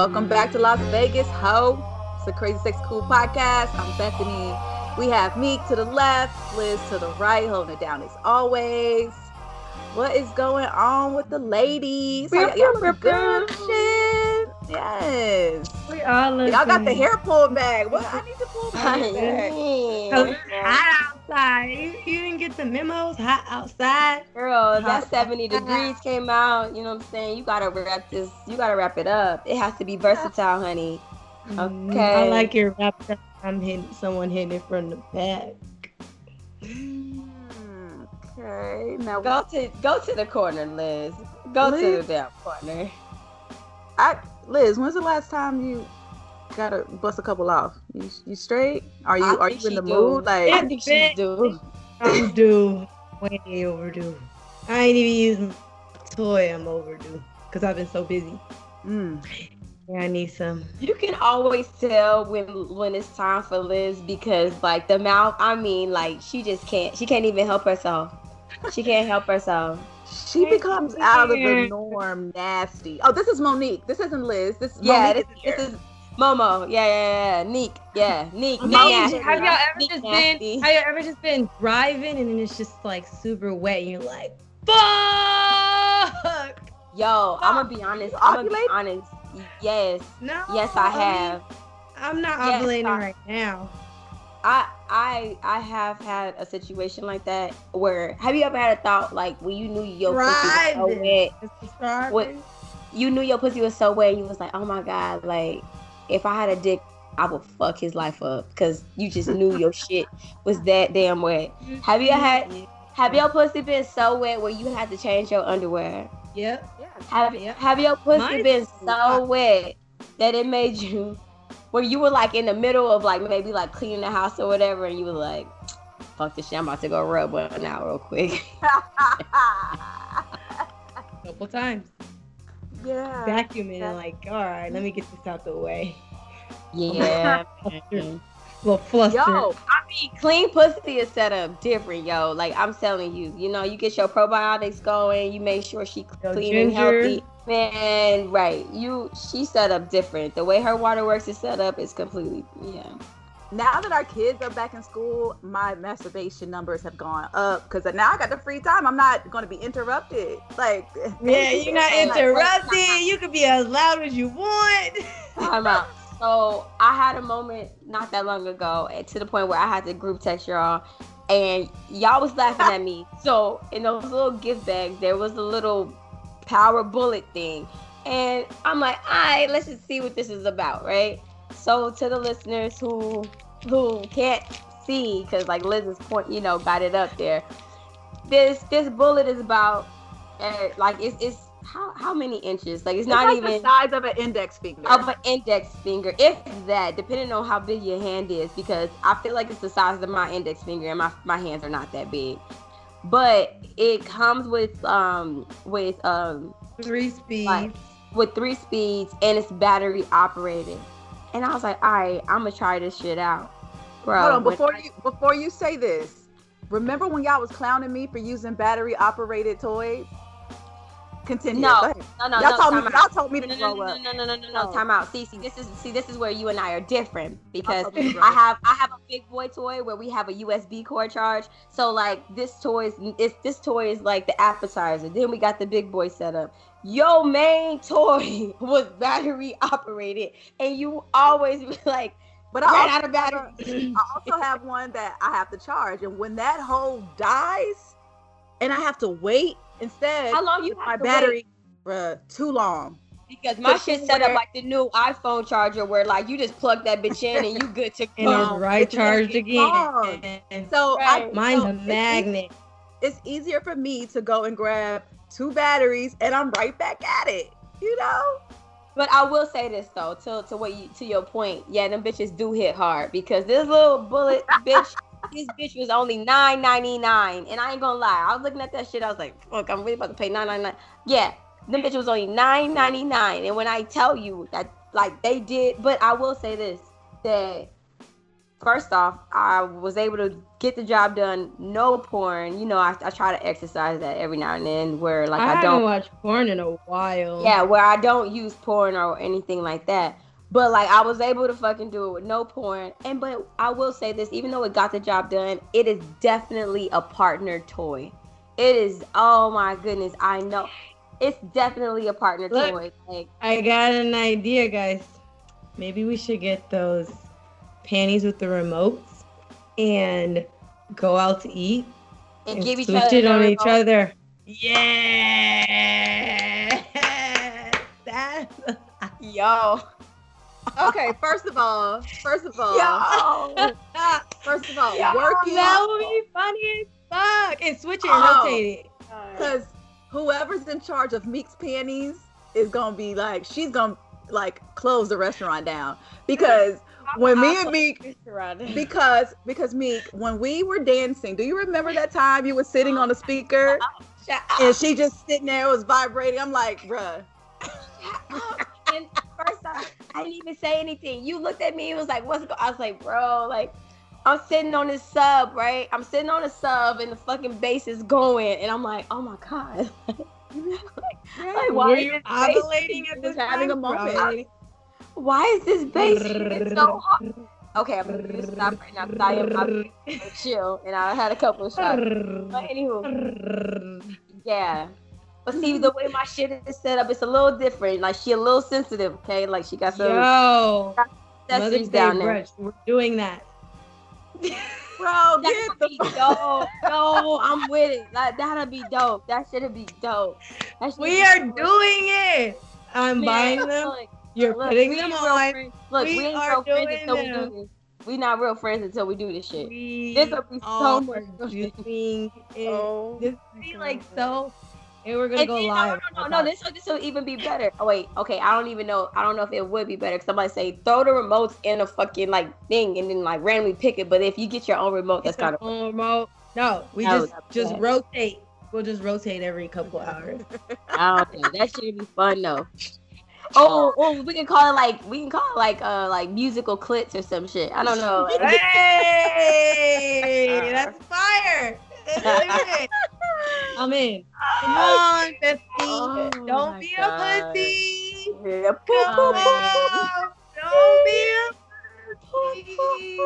Welcome back to Las Vegas, ho. It's a Crazy Sex Cool podcast. I'm Bethany. We have Meek to the left, Liz to the right, holding it down as always. What is going on with the ladies? Y'all, y'all look good shit. Yes. We all look Y'all got the hair pulled back. What? I need to pull back. Cause it's hot outside. You, you didn't get the memos. Hot outside. Girl, that Hot 70 degrees came out. You know what I'm saying? You gotta wrap this. You gotta wrap it up. It has to be versatile, honey. Mm, Okay. I like your wrap. I'm hitting someone hitting it from the back. Okay. Now, Go to go to the corner, Liz. Go to the damn corner. I, Liz, when's the last time you gotta bust a couple off? You, you straight? Are you I are you in the do. mood? Like, I think she do. I'm due. Way overdue. I ain't even using toy. I'm overdue because I've been so busy. mm, Yeah, I need some. You can always tell when when it's time for Liz because like the mouth. I mean, like she just can't. She can't even help herself. She can't help herself. she becomes out of the norm nasty. Oh, this is Monique. This isn't Liz. This is Yeah, Monique this, is this is Momo. Yeah, yeah, yeah. Neek. Yeah, Neek. Neek have y'all ever Neek just nasty. been? Have y'all ever just been driving and then it's just like super wet and you're like, fuck. Yo, I'm gonna be honest. I'm gonna be honest. Yes, No. yes, I have. I'm not Yes, ovulating I- right now. I I I have had a situation like that where have you ever had a thought like when you knew your pussy was so wet, What- you knew your pussy was so wet, and you was like, oh my god, like if I had a dick, I would fuck his life up because you just knew your shit was that damn wet. Have you had have your pussy been so wet where you had to change your underwear? Yep. Have Yeah. have your pussy Mine's been so wet that it made you where you were like in the middle of like maybe like cleaning the house or whatever and you were like, fuck this shit, I'm about to go rub one out real quick. couple times. Yeah. Vacuuming and like, all right, let me get this out the way. Yeah. Well, flustered. Yo, I mean, clean pussy is set up different, yo. Like I'm telling you, you know, you get your probiotics going, you make sure she Yo, clean and healthy. Man, right. You she set up different. The way her waterworks is set up is completely yeah. Now that our kids are back in school, my masturbation numbers have gone up because now I got the free time. I'm not going to be interrupted. Like, Yeah, you're not Like, interrupted. You can be as loud as you want. Time out. So I had a moment not that long ago, and to the point where I had to group text y'all, and y'all was laughing at me. So in those little gift bags, there was a little power bullet thing, and I'm like, all right, let's just see what this is about, right? So to the listeners who who can't see, because like Liz's point, you know, got it up there. This this bullet is about, uh, like it's it's how how many inches? Like it's It's not like even the size of an index finger. of an index finger, if that, depending on how big your hand is, because I feel like it's the size of my index finger, and my my hands are not that big. But it comes with um with um Three speeds. Like- with three speeds, and it's battery operated. And I was like, all right, I'm gonna try this shit out, bro. Hold on, before I- you before you say this, remember when y'all was clowning me for using battery operated toys? Continue. No, Go ahead. no, no, y'all no, told me time out. y'all told me no, to no, grow no, up. no, no, no, no, No. no, time out. See, see, this is see, this is where you and I are different because told me to grow I up. have I have a big boy toy where we have a USB cord charge. So like this toy is it's, this toy is like the appetizer. Then we got the big boy setup. Your main toy was battery operated, and you always be like, But ran I out also, of battery. I also have one that I have to charge, and when that hole dies, and I have to wait instead, How long you my have battery, wait? bruh, too long. Because my shit set up like the new iPhone charger, where like you just plug that bitch in and you good to and go. it's right it's charged again. So I, Right. Mine's so a it's magnet. it's easier for me to go and grab two batteries and I'm right back at it. You know? But I will say this though, to to what you to your point, yeah, them bitches do hit hard because this little bullet bitch, this bitch was only nine ninety nine, and I ain't gonna lie, I was looking at that shit, I was like, fuck, I'm really about to pay nine ninety nine. Yeah, them bitch was only nine ninety nine, and when I tell you that, like they did, but I will say this that first off, I was able to get the job done, no porn. You know, I, I try to exercise that every now and then, where like I, I, don't. watch porn in a while. Yeah, where I don't use porn or anything like that. But like I was able to fucking do it with no porn. And but I will say this, even though it got the job done, it is definitely a partner toy. It is oh my goodness, I know. It's definitely a partner Look. toy. Like I got an idea, guys. Maybe we should get those panties with the remotes and go out to eat and, and give each other it on each other. Yeah. That's Yo. Okay, first of all, first of all, Yo. first of all, Yo, working that would be funny as fuck. And switch it and Oh. rotate it. because whoever's in charge of Meek's panties is gonna be like she's gonna like close the restaurant down because when me and Meek because because Meek when we were dancing, do you remember that time you were sitting on the speaker and she just sitting there it was vibrating? I'm like, bruh. and first off, I didn't even say anything. You looked at me and was like, "What's going?" I was like, "Bro, like, I'm sitting on this sub, right? I'm sitting on a sub, and the fucking bass is going, and I'm like, oh my god, like, why Were is you ovulating at this having time? a moment. Ovulating? why is this bass so hard? Okay, I'm gonna stop right now because I am I'm chill, and I had a couple of shots. But anywho, yeah. But see, the way my shit is set up, it's a little different. Like she a little sensitive, okay? Like she got some Yo, accessories Mother's Day down there. We're doing that. Bro, That get would the be dope. No, I'm with it. That that'll be dope. That should be dope. That We be are dope. doing it. I'm Man, buying them. Look, You're look, putting them on. friends. Look, we, We ain't are real friends doing until we do this. We not real friends until we do this shit. We This will be so much fun. doing it. Oh, This be like so. And we're gonna And go live. no, no, no, no. This will, this will even be better. Oh wait, okay. I don't even know. I don't know if it would be better. Cause somebody say throw the remotes in a fucking like thing and then like randomly pick it. But if you get your own remote, that's kind of Oh, remote. No, we No, just just bad. rotate. We'll just rotate every couple hours. I don't know. That should be fun though. Oh, oh, we can call it like we can call it like uh like musical clits or some shit. I don't know. hey, that's fire. I'm in. Come on, Bestie. Oh Don't my be God. a pussy. Yeah, Come on. Don't be a pussy.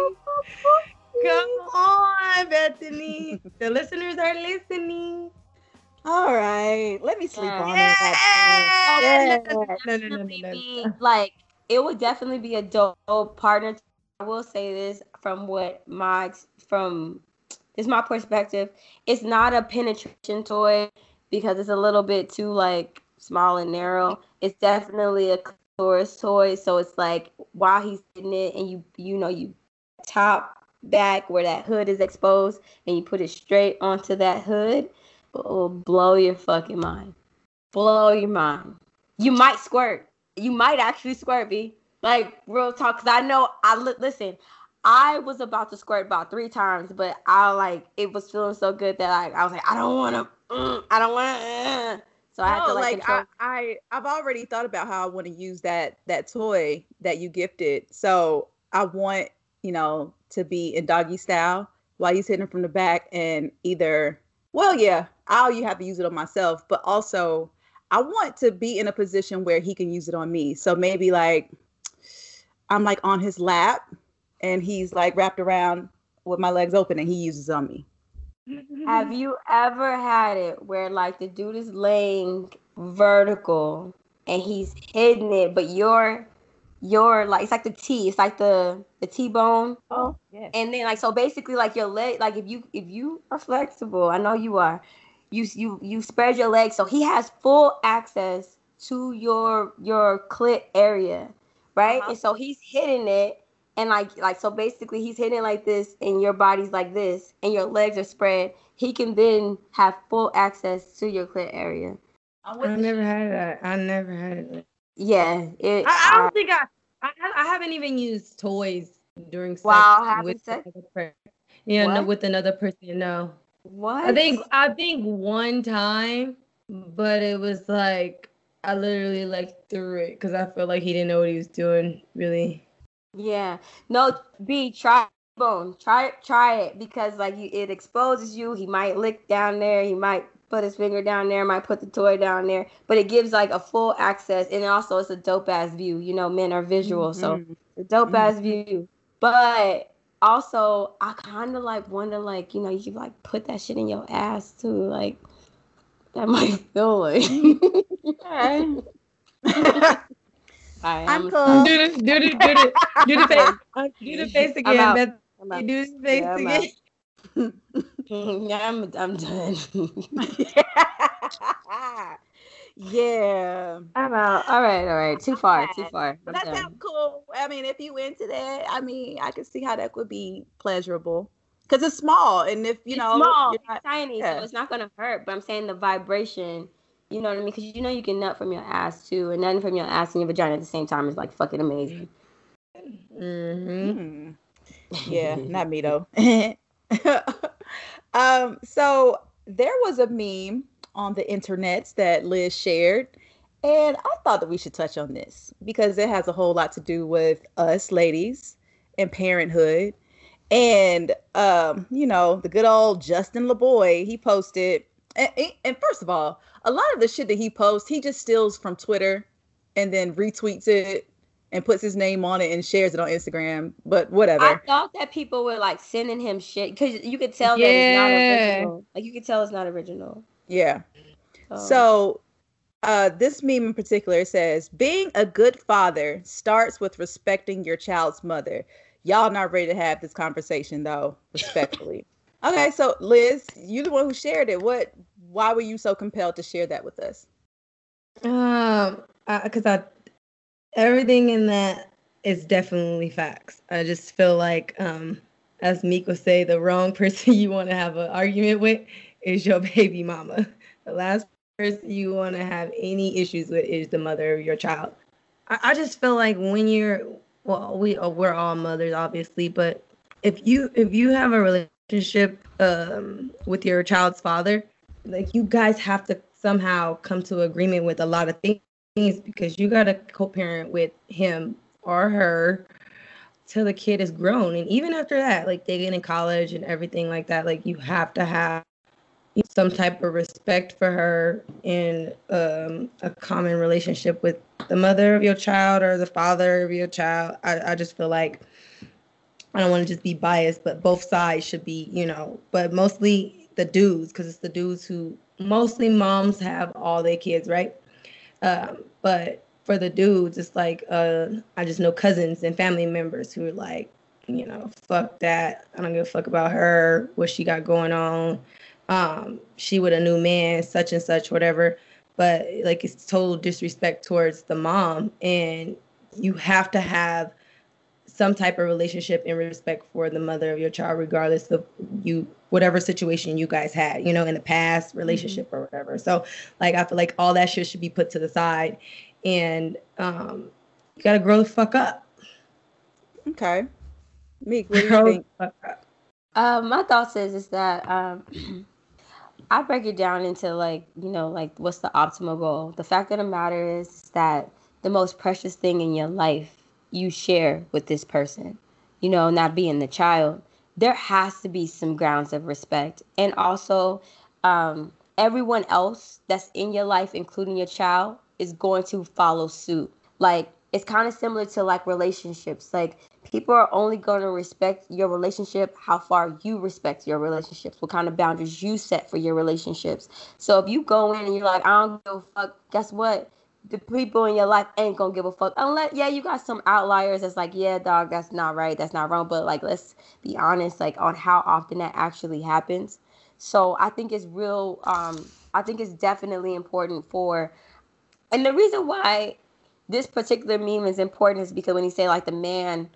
Come on, Bethany. The listeners are listening. all right. Let me sleep Yeah. on oh, Yeah. it. No, no, no, no, no, no, be no. like it would definitely be a dope partner. I will say this from what my from this is my perspective. It's not a penetration toy because it's a little bit too like small and narrow. It's definitely a clitoris toy. So it's like while he's in it and you you know you top back where that hood is exposed and you put it straight onto that hood, it will blow your fucking mind. Blow your mind. You might squirt. You might actually squirt, B. Like real talk, cause I know I li- listen. I was about to squirt about three times, but I like it was feeling so good that like I was like, I don't want to, mm, I don't want to. so I had to like, like. I, I I've already thought about how I want to use that that toy that you gifted. So I want, you know, to be in doggy style while he's hitting from the back and either well, yeah, I'll you have to use it on myself, but also I want to be in a position where he can use it on me. So maybe like I'm like on his lap and he's like wrapped around with my legs open and he uses on me. Have you ever had it where like the dude is laying vertical and he's hitting it, but you're you're like it's like the T, it's like the the T bone. Oh, yeah. and then like so basically like your leg like if you if you are flexible i know you are you you you spread your legs so he has full access to your your clit area right Uh-huh. and so he's hitting it and like like so basically he's hitting like this and your body's like this and your legs are spread he can then have full access to your clit area I'm I never had that. I never had it. yeah it I, I don't uh, think I, I. I haven't even used toys during sex While having with sex? another per- Yeah, no, with another person. No, what I think I think one time, but it was like I literally like threw it because I felt like he didn't know what he was doing. Really. Yeah. No, B, try bone. Try it, try it because like you, it exposes you. He might lick down there. He might put his finger down there. Might put the toy down there. But it gives like a full access, and also it's a dope ass view. You know, men are visual, mm-hmm. so a dope mm-hmm. ass view. But also, I kind of like wonder, like you know, you like put that shit in your ass too, like that might feel like. Right, I'm, I'm cool. Do the do the do the do the face do the face again. Beth. You do the face yeah, again. yeah, I'm I'm done. yeah. I'm out. All right, all right. Too far, too far. But that sounds cool. I mean, if you into that, I mean, I can see how that would be pleasurable. Cause it's small, and if you it's know, small, not, it's tiny, yeah. so it's not gonna hurt. But I'm saying the vibration you know what I mean? Because you know you can nut from your ass too, and nutting from your ass and your vagina at the same time is like fucking amazing. Mm-hmm. Yeah, not me though. um, so there was a meme on the internet that Liz shared, and I thought that we should touch on this because it has a whole lot to do with us ladies and parenthood. And um, you know, the good old Justin LaBoy, he posted and, and first of all, a lot of the shit that he posts, he just steals from Twitter and then retweets it and puts his name on it and shares it on Instagram. But whatever. I thought that people were like sending him shit because you could tell yeah. that it's not original. Like you could tell it's not original. Yeah. So, so uh, this meme in particular says, "Being a good father starts with respecting your child's mother." Y'all not ready to have this conversation though, respectfully. Okay, so Liz, you're the one who shared it. What? Why were you so compelled to share that with us? Um, because I, I, everything in that is definitely facts. I just feel like, um, as Meek would say, the wrong person you want to have an argument with is your baby mama. The last person you want to have any issues with is the mother of your child. I, I just feel like when you're, well, we we're all mothers, obviously, but if you if you have a relationship relationship um, with your child's father, like you guys have to somehow come to agreement with a lot of things because you got to co-parent with him or her till the kid is grown. And even after that like they get in college and everything like that like you have to have some type of respect for her in um, a common relationship with the mother of your child or the father of your child. I, I just feel like I don't want to just be biased, but both sides should be, you know, but mostly the dudes, because it's the dudes who mostly moms have all their kids, right? Um, but for the dudes, it's like uh, I just know cousins and family members who are like, you know, fuck that. I don't give a fuck about her, what she got going on. Um, she with a new man, such and such, whatever. But like it's total disrespect towards the mom, and you have to have some type of relationship and respect for the mother of your child, regardless of you whatever situation you guys had, you know, in the past mm-hmm. relationship mm-hmm. or whatever. So like I feel like all that shit should be put to the side and um you gotta grow the fuck up. Okay. Meek, what do you think? Um, my thoughts is is that um I break it down into like, you know, like what's the optimal goal? The fact of the matter is that the most precious thing in your life you share with this person, you know, not being the child, there has to be some grounds of respect. And also, um, everyone else that's in your life, including your child, is going to follow suit. Like, it's kind of similar to like relationships. Like, people are only going to respect your relationship how far you respect your relationships, what kind of boundaries you set for your relationships. So if you go in and you're like, I don't give a fuck, guess what? The people in your life ain't gonna give a fuck. Unless yeah you got some outliers that's like yeah dog that's not right that's not wrong. But like let's be honest like on how often that actually happens. So i think it's real um i think it's definitely important for and the reason why this particular meme is important is because when you say like the man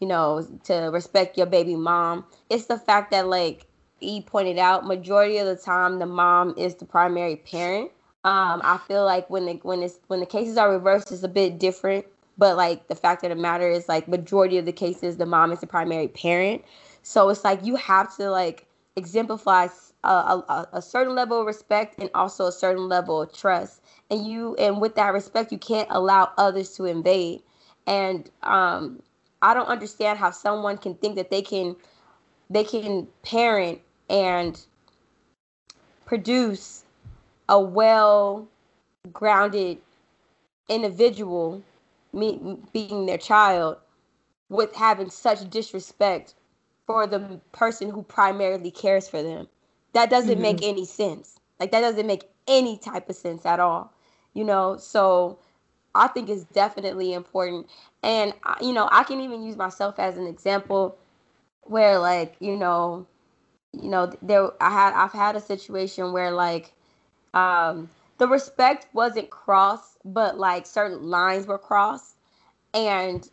you know to respect your baby mom it's the fact that like he pointed out majority of the time the mom is the primary parent um, I feel like when the when it's when the cases are reversed, it's a bit different. But like the fact of the matter is, like majority of the cases, the mom is the primary parent. So it's like you have to like exemplify a, a, a certain level of respect and also a certain level of trust. And you and with that respect, you can't allow others to invade. And um, I don't understand how someone can think that they can they can parent and produce a well grounded individual me being their child with having such disrespect for the person who primarily cares for them. That doesn't mm-hmm. make any sense. Like that doesn't make any type of sense at all you know? So i think it's definitely important. And you know i can even use myself as an example where like you know you know there i had i've had a situation where like um the respect wasn't crossed but like certain lines were crossed. And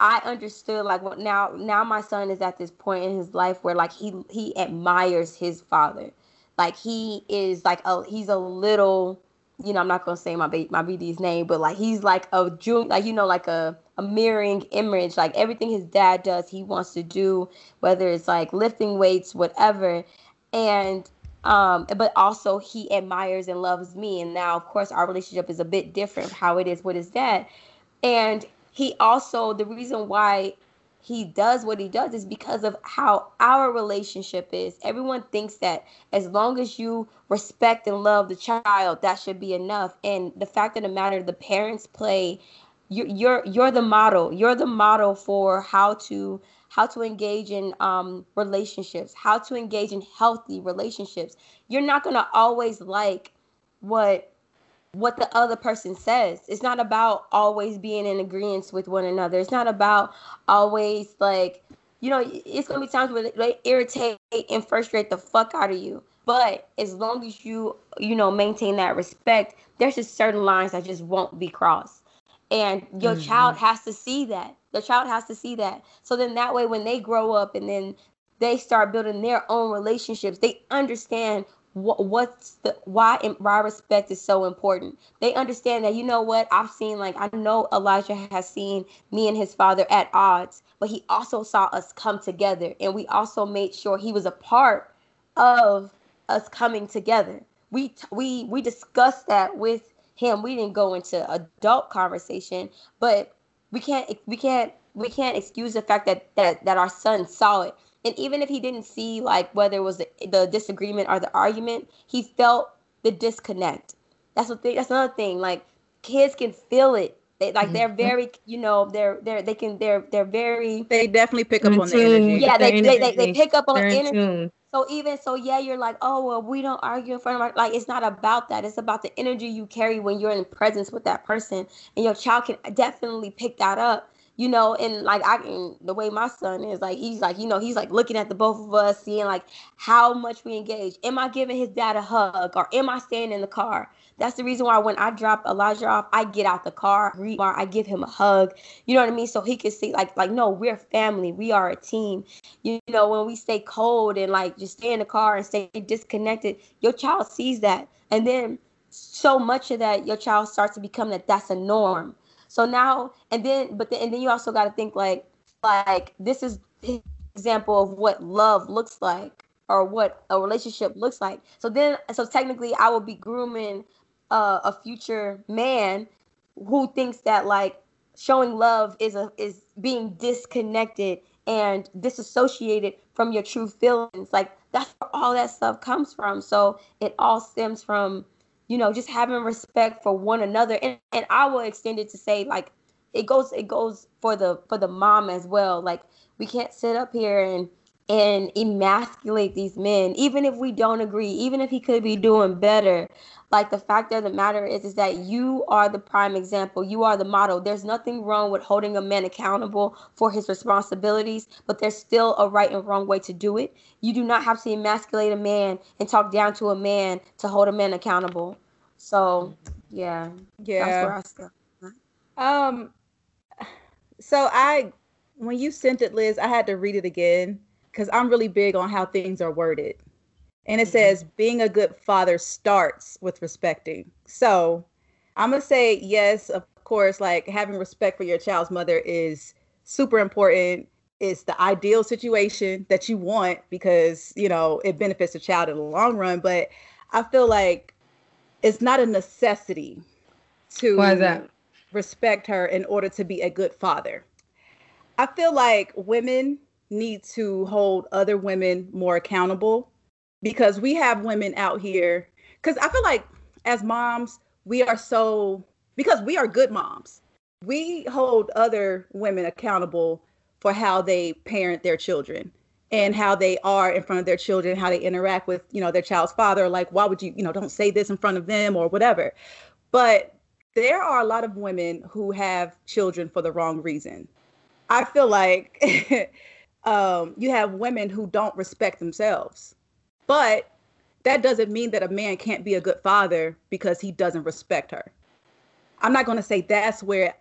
i understood like what now now my son is at this point in his life where like he he admires his father. Like he is like a he's a little you know i'm not gonna say my baby my BD's name but like he's like a junior like you know like a a mirroring image. Like everything his dad does he wants to do whether it's like lifting weights whatever. And um but also he admires and loves me and now of course our relationship is a bit different how it is, what is that? and he also the reason why he does what he does is because of how our relationship is. Everyone thinks that as long as you respect and love the child, that should be enough. And the fact of the matter, the parents play you're you're, you're the model. You're the model for how to how to engage in um, relationships, how to engage in healthy relationships. You're not gonna always like what what the other person says. It's not about always being in agreement with one another. It's not about always like, you know, it's gonna be times where they irritate and frustrate the fuck out of you. But as long as you, you know, maintain that respect, there's just certain lines that just won't be crossed. And your mm-hmm. child has to see that. The child has to see that. So then that way when they grow up and then they start building their own relationships, they understand what, what's the why why respect is so important. They understand that you know what I've seen like I know Elijah has seen me and his father at odds, but he also saw us come together and we also made sure he was a part of us coming together. We we we discussed that with him. We didn't go into adult conversation, but we can't we can't we can't excuse the fact that that that our son saw it. And even if he didn't see like whether it was the, the disagreement or the argument he felt the disconnect. That's what they, that's another thing like kids can feel it. They like they're mm-hmm. very you know they're they're they can they're they're very they definitely pick up on the energy. Yeah they, they, they, they pick up on energy so even so yeah you're like oh well we don't argue in front of our like it's not about that. It's about the energy you carry when you're in presence with that person. And your child can definitely pick that up you know, and like I can the way my son is, like he's like, you know, he's like looking at the both of us, seeing like how much we engage. Am I giving his dad a hug or am I staying in the car? That's the reason why when I drop Elijah off, I get out the car, I give him a hug. You know what I mean? So he can see like like no, we're family, we are a team. You know, when we stay cold and like just stay in the car and stay disconnected, your child sees that, and then so much of that your child starts to become that that's a norm so now and then, but then and then you also got to think like like this is example of what love looks like or what a relationship looks like. So then, so technically, I will be grooming uh, a future man who thinks that like showing love is a is being disconnected and disassociated from your true feelings. Like that's where all that stuff comes from. So it all stems from you know, just having respect for one another. And, and I will extend it to say like it goes it goes for the for the mom as well. Like we can't sit up here and and emasculate these men, even if we don't agree, even if he could be doing better. Like the fact of the matter is, is that you are the prime example. You are the model. There's nothing wrong with holding a man accountable for his responsibilities, but there's still a right and wrong way to do it. You do not have to emasculate a man and talk down to a man to hold a man accountable. So, yeah, yeah. Um, so I, when you sent it, Liz, I had to read it again because I'm really big on how things are worded. And it mm-hmm. says being a good father starts with respecting. So I'm going to say, yes, of course, like having respect for your child's mother is super important. It's the ideal situation that you want because, you know, it benefits the child in the long run. But I feel like it's not a necessity to Why is that? respect her in order to be a good father. I feel like women need to hold other women more accountable because we have women out here because I feel like as moms, we are so because we are good moms. We hold other women accountable for how they parent their children and how they are in front of their children, how they interact with, you know, their child's father. Like, why would you, you know, don't say this in front of them or whatever. But there are a lot of women who have children for the wrong reason. I feel like um, you have women who don't respect themselves, but that doesn't mean that a man can't be a good father because he doesn't respect her. I'm not going to say that's where it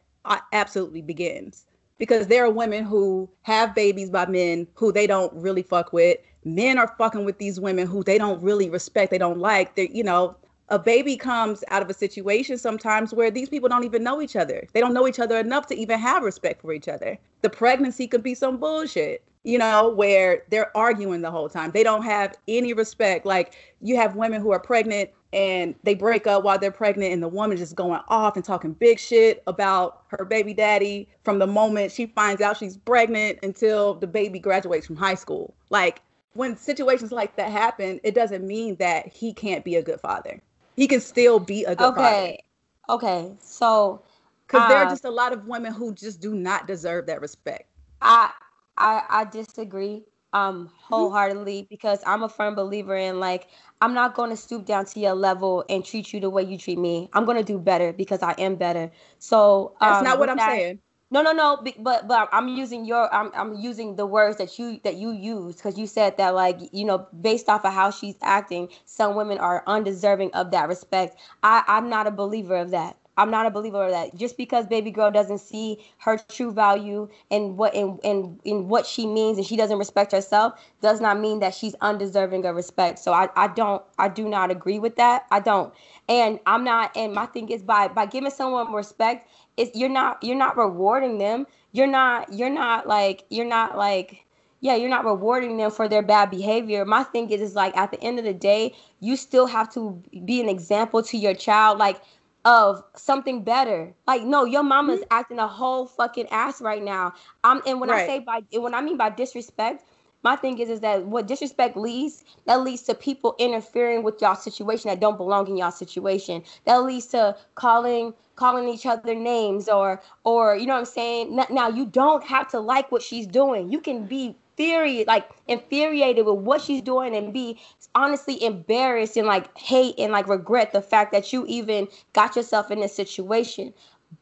absolutely begins because there are women who have babies by men who they don't really fuck with. Men are fucking with these women who they don't really respect, they don't like. They, you know, a baby comes out of a situation sometimes where these people don't even know each other. They don't know each other enough to even have respect for each other. The pregnancy could be some bullshit you know, where they're arguing the whole time. They don't have any respect. Like you have women who are pregnant and they break up while they're pregnant, and the woman just going off and talking big shit about her baby daddy from the moment she finds out she's pregnant until the baby graduates from high school. Like when situations like that happen, it doesn't mean that he can't be a good father. He can still be a good okay. father. Okay. So because uh, there are uh, just a lot of women who just do not deserve that respect. I I I disagree um wholeheartedly mm-hmm. because I'm a firm believer in like I'm not going to stoop down to your level and treat you the way you treat me. I'm going to do better because I am better. So that's um, not what I'm that, saying. No, no, no. But but I'm using your I'm I'm using the words that you that you use because you said that like you know based off of how she's acting, some women are undeserving of that respect. I I'm not a believer of that. I'm not a believer of that. Just because baby girl doesn't see her true value and what in, in in what she means and she doesn't respect herself does not mean that she's undeserving of respect. So I, I don't I do not agree with that. I don't. And I'm not and my thing is by by giving someone respect, is you're not you're not rewarding them. You're not you're not like you're not like yeah, you're not rewarding them for their bad behavior. My thing is, is like at the end of the day, you still have to be an example to your child. Like of something better. Like, no, your mama's mm-hmm. acting a whole fucking ass right now. Um, and when right. I say by when I mean by disrespect, my thing is is that what disrespect leads that leads to people interfering with y'all situation that don't belong in y'all situation. That leads to calling calling each other names or or you know what I'm saying. Now you don't have to like what she's doing. You can be infuriated, like infuriated with what she's doing and be honestly embarrassed and like hate and like regret the fact that you even got yourself in this situation.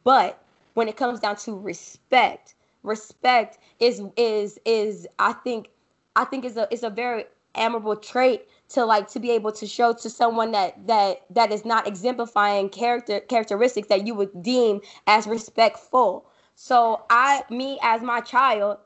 But when it comes down to respect, respect is is is I think I think is a is a very admirable trait to like to be able to show to someone that that that is not exemplifying character characteristics that you would deem as respectful. So I me as my child,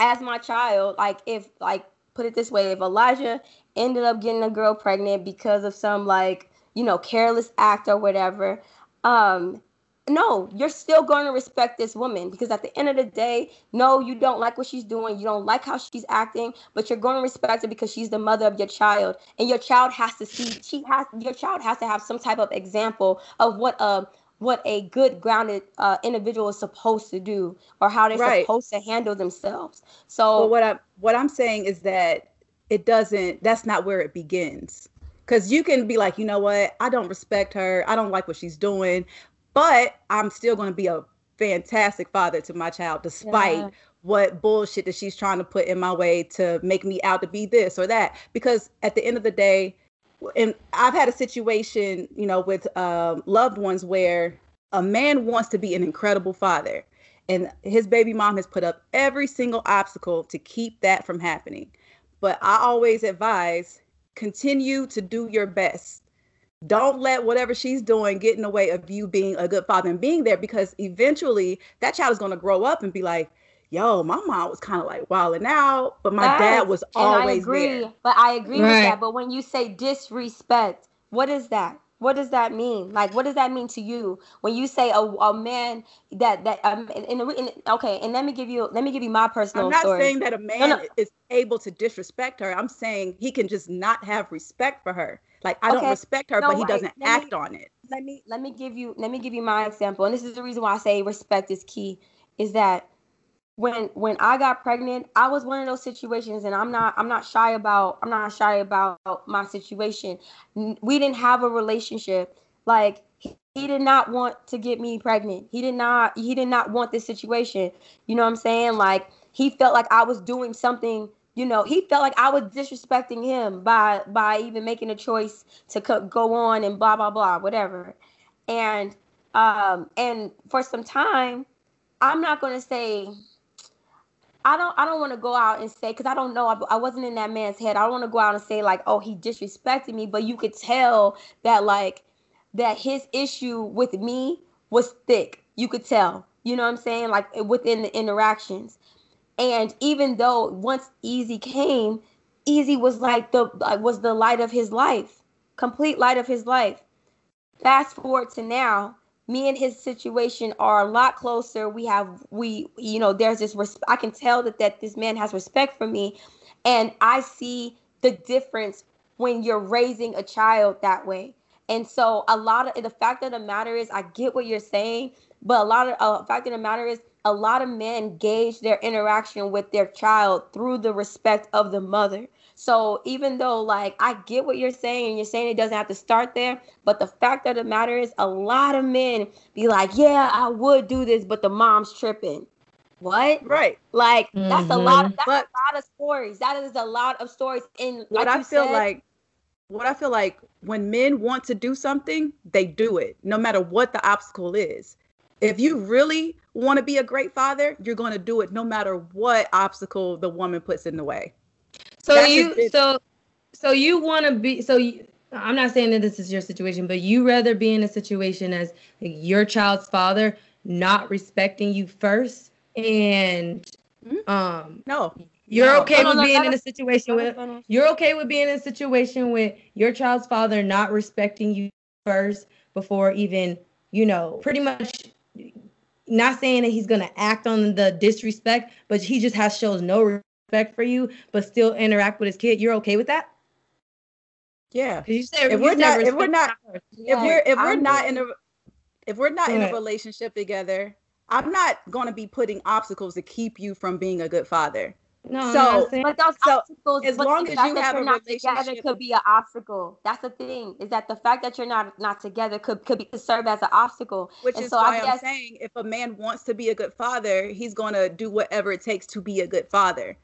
as my child, like if like put it this way, if Elijah ended up getting a girl pregnant because of some like, you know, careless act or whatever, um, no, you're still going to respect this woman because at the end of the day, no, you don't like what she's doing, you don't like how she's acting, but you're going to respect her because she's the mother of your child, and your child has to see she has your child has to have some type of example of what a what a good grounded uh, individual is supposed to do or how they're right. supposed to handle themselves. So well, what i what i'm saying is that it doesn't that's not where it begins. Because you can be like you know what? I don't respect her. I don't like what she's doing. But i'm still going to be a fantastic father to my child despite yeah. what bullshit that she's trying to put in my way to make me out to be this or that. Because at the end of the day and I've had a situation, you know, with um, loved ones where a man wants to be an incredible father, and his baby mom has put up every single obstacle to keep that from happening. But I always advise continue to do your best. Don't let whatever she's doing get in the way of you being a good father and being there because eventually that child is going to grow up and be like, yo, my mom was kind of like wilding out, but my yes, dad was always and I agree, there. But I agree right. with that. But when you say disrespect, what is that? What does that mean? Like, what does that mean to you when you say a, a man that that um in, in, in, okay? And let me give you let me give you my personal. I'm not story. saying that a man no, no. is able to disrespect her. I'm saying he can just not have respect for her. Like I okay. don't respect her, no, but he doesn't act me, on it. Let me let me give you let me give you my example, and this is the reason why I say respect is key. Is that when when I got pregnant, I was one of those situations, and I'm not I'm not shy about I'm not shy about my situation. We didn't have a relationship. Like he, did not want to get me pregnant. He did not he did not want this situation. You know what I'm saying? Like he felt like I was doing something you know he felt like i was disrespecting him by by even making a choice to co- go on and blah blah blah whatever and um and for some time i'm not going to say I don't I don't want to go out and say because I don't know I, I wasn't in that man's head. I don't want to go out and say like oh he disrespected me, but you could tell that like that his issue with me was thick. You could tell. You know what I'm saying? Like eh, within the interactions. And even though once Easy came, Easy was like the was the light of his life, complete light of his life. Fast forward to now, me and his situation are a lot closer. We have we you know there's this res- I can tell that that this man has respect for me, and I see the difference when you're raising a child that way. And so a lot of the fact of the matter is I get what you're saying, but a lot of uh, fact of the matter is a lot of men gauge their interaction with their child through the respect of the mother. So even though like I get what you're saying and you're saying it doesn't have to start there, but the fact of the matter is a lot of men be like, "Yeah, I would do this, but the mom's tripping." What? Right. Like mm-hmm. that's a lot of, that's but, a lot of stories. That is a lot of stories in like what I feel said, like what I feel like when men want to do something, they do it no matter what the obstacle is. If you really want to be a great father, you're going to do it no matter what obstacle the woman puts in the way. So That's you so so you want to be so you, I'm not saying that this is your situation, but you rather be in a situation as your child's father not respecting you first and mm-hmm. um no you're no. okay no, with no, being in a situation with you're okay with being in a situation with your child's father not respecting you first before even you know pretty much not saying that he's gonna act on the disrespect but he just has shows no respect for you, but still interact with his kid, you're okay with that? Yeah. You said if we're not if we're not if we're if we're not in a if we're not in a relationship together, I'm not going to be putting obstacles to keep you from being a good father. No, so but those so obstacles, as long as you have a not together could be an obstacle. That's the thing is that the fact that you're not not together could could, be, could serve as an obstacle. Which and is so why I am saying if a man wants to be a good father, he's going to do whatever it takes to be a good father.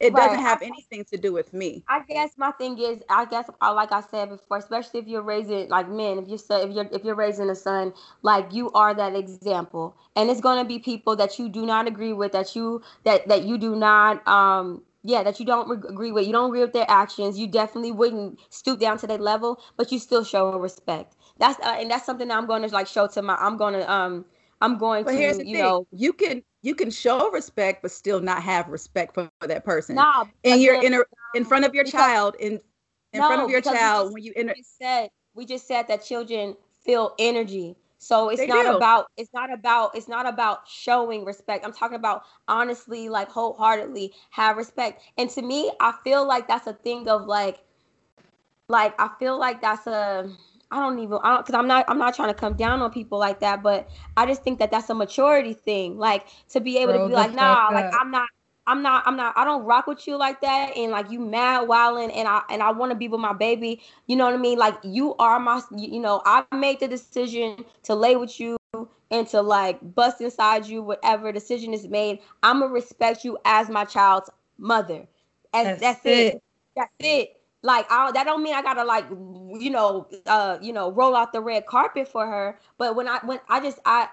It right. doesn't have anything to do with me. I guess my thing is, I guess, uh, like I said before, especially if you're raising like men, if you're if you're if you're raising a son, like you are that example, and it's gonna be people that you do not agree with, that you that that you do not um yeah that you don't re- agree with you don't agree with their actions you definitely wouldn't stoop down to their level but you still show respect that's uh, and that's something that i'm going to like show to my i'm going to um i'm going but to you thing. know you can you can show respect but still not have respect for, for that person. No, and you're in a, in front of your because, child in in no, front of your child just, when you enter. We said we just said that children feel energy. So it's they not do. about it's not about it's not about showing respect. I'm talking about honestly, like wholeheartedly have respect. And to me, I feel like that's a thing of like like I feel like that's a I don't even I don't because I'm not I'm not trying to come down on people like that, but I just think that that's a maturity thing. Like to be able Bro, to be like, nah, like I'm not I'm not I'm not I don't rock with you like that and like you mad wilding and I and I want to be with my baby. You know what I mean? Like you are my you know, I made the decision to lay with you and to like bust inside you whatever decision is made. I'm gonna respect you as my child's mother. As that's, that's it. it. That's it like I, that don't mean I gotta like you know uh you know roll out the red carpet for her. But when I when I just I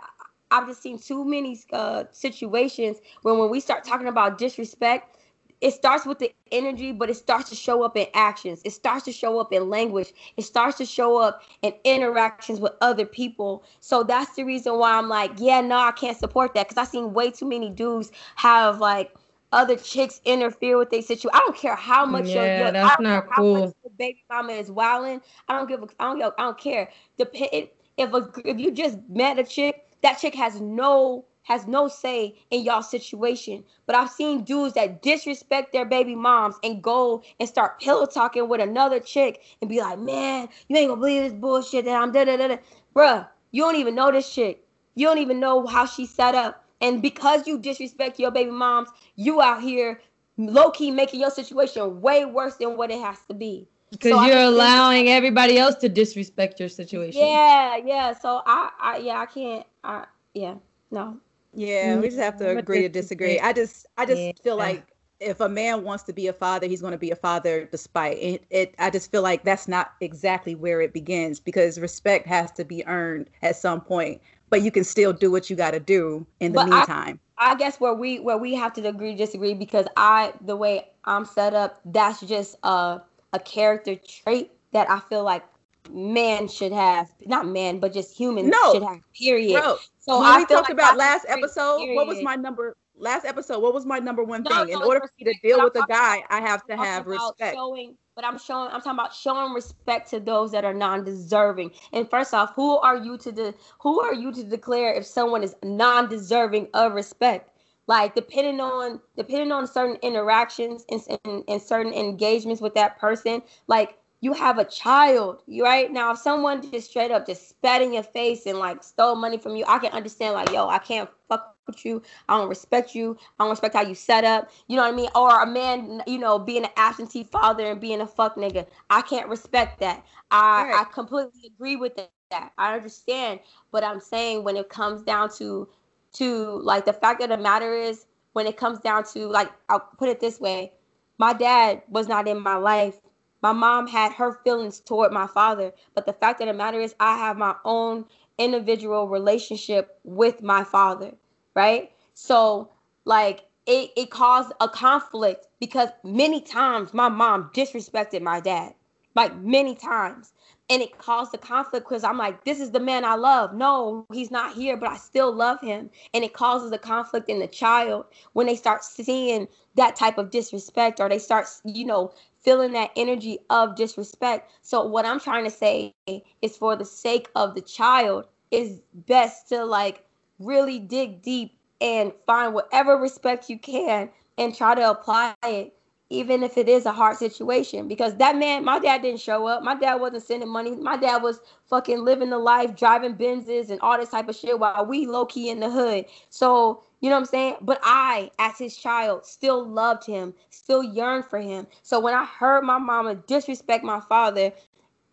I've just seen too many uh situations where when we start talking about disrespect, it starts with the energy, but it starts to show up in actions. It starts to show up in language. It starts to show up in interactions with other people. So that's the reason why I'm like, yeah, no, I can't support that because I've seen way too many dudes have like other chicks interfere with their situation. I don't care how much yeah, your, that's not cool. baby mama is wilding. I don't give. A, I don't. I don't care. Depend if a, if you just met a chick, that chick has no has no say in y'all situation. But I've seen dudes that disrespect their baby moms and go and start pillow talking with another chick and be like, man, you ain't gonna believe this bullshit that I'm da da da da. Bruh, you don't even know this chick. You don't even know how she set up And because you disrespect your baby moms, you out here low key making your situation way worse than what it has to be. Because so you're allowing everybody else to disrespect your situation. Yeah, yeah. So I, I yeah, I can't. I yeah, no. Yeah, mm. we just have to agree to disagree. I just, I just yeah. feel like if a man wants to be a father, he's going to be a father despite it, it. I just feel like that's not exactly where it begins because respect has to be earned at some point. But you can still do what you got to do in the but meantime. I, I guess where we where we have to agree disagree because I the way I'm set up, that's just a a character trait that I feel like man should have not man but just humans no, should have period bro. so when I we talked like about last episode period. what was my number last episode, what was my number one no, thing? No, In order for me to deal with a guy, I have to have respect. Showing, but I'm showing, I'm talking about showing respect to those that are non-deserving. And first off, who are you to de- who are you to declare if someone is non-deserving of respect? Like depending on depending on certain interactions and, and, and certain engagements with that person, like you have a child, right? Now, if someone just straight up just spat in your face and like stole money from you, I can understand, like, yo, I can't fuck with you. I don't respect you. I don't respect how you set up. You know what I mean? Or a man, you know, being an absentee father and being a fuck nigga. I can't respect that. I. I completely agree with that. I understand, but I'm saying when it comes down to to like the fact of the matter is when it comes down to like I'll put it this way, my dad was not in my life. My mom had her feelings toward my father, but the fact of the matter is I have my own individual relationship with my father right? So like it, it caused a conflict because many times my mom disrespected my dad, like many times. And it caused a conflict because I'm like, this is the man I love. No, he's not here, but I still love him. And it causes a conflict in the child when they start seeing that type of disrespect or they start, you know, feeling that energy of disrespect. So what I'm trying to say is for the sake of the child, is best to like really dig deep and find whatever respect you can and try to apply it even if it is a hard situation. Because that man my dad didn't show up. My dad wasn't sending money. My dad was fucking living the life driving benzes and all this type of shit while we low-key in the hood. So you know what i'm saying but i as his child still loved him still yearned for him so when i heard my mama disrespect my father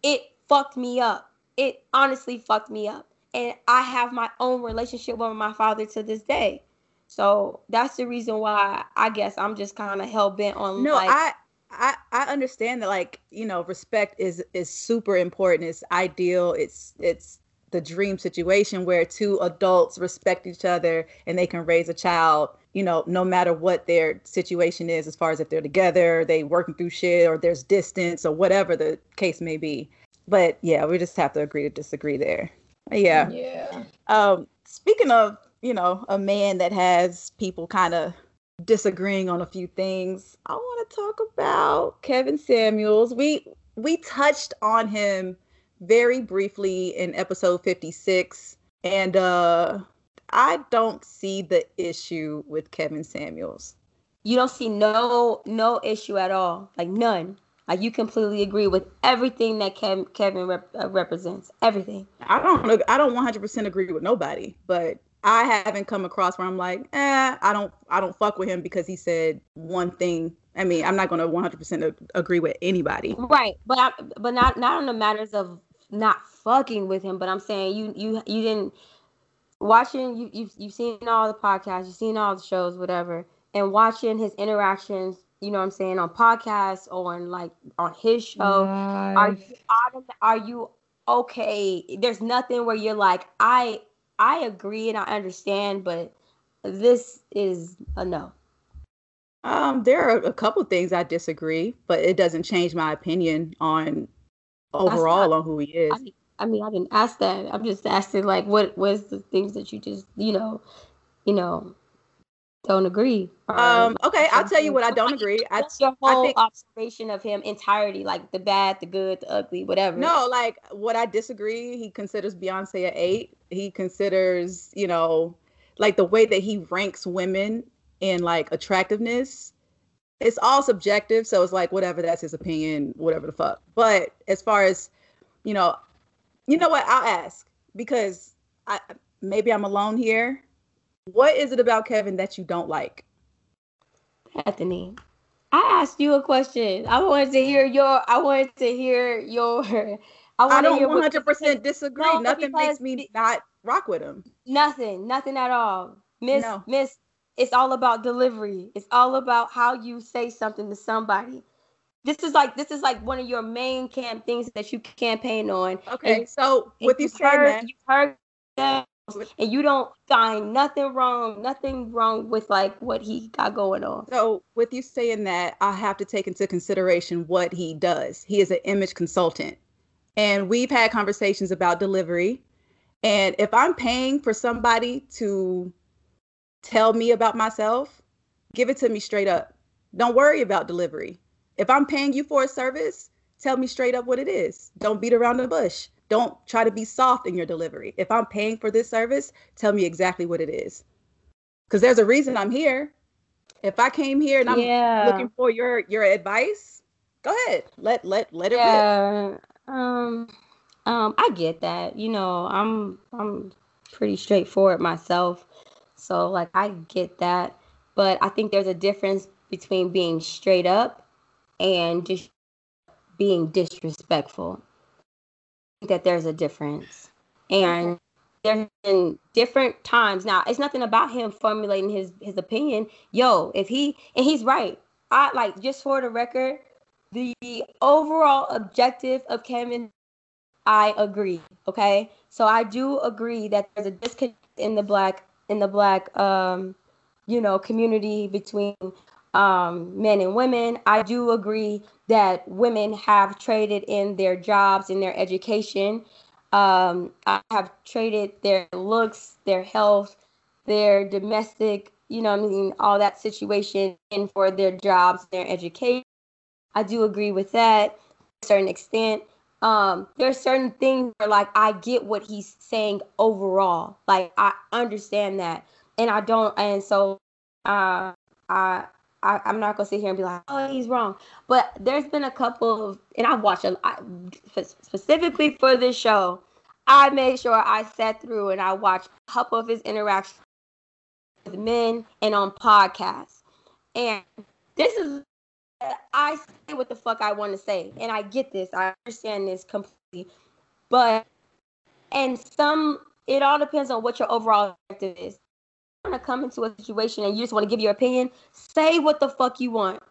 it fucked me up it honestly fucked me up and I have my own relationship with my father to this day. So that's the reason why I guess I'm just kind of hell bent on. No, like, I, I I understand that like you know respect is is super important. It's ideal. It's it's the dream situation where two adults respect each other and they can raise a child. You know, no matter what their situation is, as far as if they're together, they working through shit, or there's distance, or whatever the case may be. But yeah, we just have to agree to disagree there. Yeah. Yeah. Um, speaking of, you know, a man that has people kind of disagreeing on a few things, I want to talk about Kevin Samuels. We we touched on him very briefly in episode 56 and uh I don't see the issue with Kevin Samuels. You don't see no no issue at all. Like none. Like you completely agree with everything that Kev, Kevin rep, uh, represents. Everything. I don't. I don't 100% agree with nobody, but I haven't come across where I'm like, eh, I don't. I don't fuck with him because he said one thing. I mean, I'm not going to 100% agree with anybody. Right, but I, but not not on the matters of not fucking with him. But I'm saying you you you didn't watching you you've, you've seen all the podcasts, you've seen all the shows, whatever, and watching his interactions you know what I'm saying, on podcasts or on like on his show. Nice. Are you are you okay? There's nothing where you're like, I I agree and I understand, but this is a no. Um, there are a couple things I disagree, but it doesn't change my opinion on overall not, on who he is. I, I mean, I didn't ask that. I'm just asking like what was the things that you just, you know, you know, don't agree. Um, okay, I'll tell you what I don't agree. I, your whole I think, observation of him entirety, like the bad, the good, the ugly, whatever. No, like what I disagree. He considers Beyonce an eight. He considers, you know, like the way that he ranks women in like attractiveness. It's all subjective, so it's like whatever. That's his opinion. Whatever the fuck. But as far as, you know, you know what? I'll ask because I maybe I'm alone here what is it about Kevin that you don't like? Bethany, I asked you a question. I wanted to hear your. I wanted to hear your. I, I don't 100 percent disagree. No, nothing makes me not rock with him. Nothing, nothing at all. Miss, no. Miss, it's all about delivery. It's all about how you say something to somebody. This is like this is like one of your main camp things that you campaign on. Okay, and, so with you saying heard, you heard that, and you don't find nothing wrong, nothing wrong with like what he got going on. So with you saying that, I have to take into consideration what he does. He is an image consultant, and we've had conversations about delivery. And if I'm paying for somebody to tell me about myself, give it to me straight up. Don't worry about delivery. If I'm paying you for a service, tell me straight up what it is. Don't beat around the bush. Don't try to be soft in your delivery. If I'm paying for this service, tell me exactly what it is. Because there's a reason I'm here. If I came here and I'm yeah. looking for your your advice, go ahead. Let let let it yeah. Rip. Um um I get that. You know, I'm I'm pretty straightforward myself. So like I get that, but I think there's a difference between being straight up and just being disrespectful. that there's a difference. And there's been different times. Now, it's nothing about him formulating his his opinion. Yo, if he and he's right. I like just for the record, the overall objective of Kevin, I agree. Okay. So I do agree that there's a disconnect in the black in the black um, you know community between um, men and women. I do agree that women have traded in their jobs, in their education. Um, I have traded their looks, their health, their domestic, you know, I mean, all that situation in for their jobs, their education. I do agree with that to a certain extent. Um, there are certain things where, like, I get what he's saying overall. Like, I understand that, and I don't, and so, uh, I I, am not gonna sit here and be like, oh, he's wrong. But there's been a couple of, and I've watched a, I, specifically for this show. I made sure I sat through and I watched a couple of his interactions with men and on podcasts. And this is, I say what the fuck I want to say, and I get this. I understand this completely, but and some, it all depends on what your overall objective is You want to come into a situation and you just want to give your opinion, say what the fuck you want.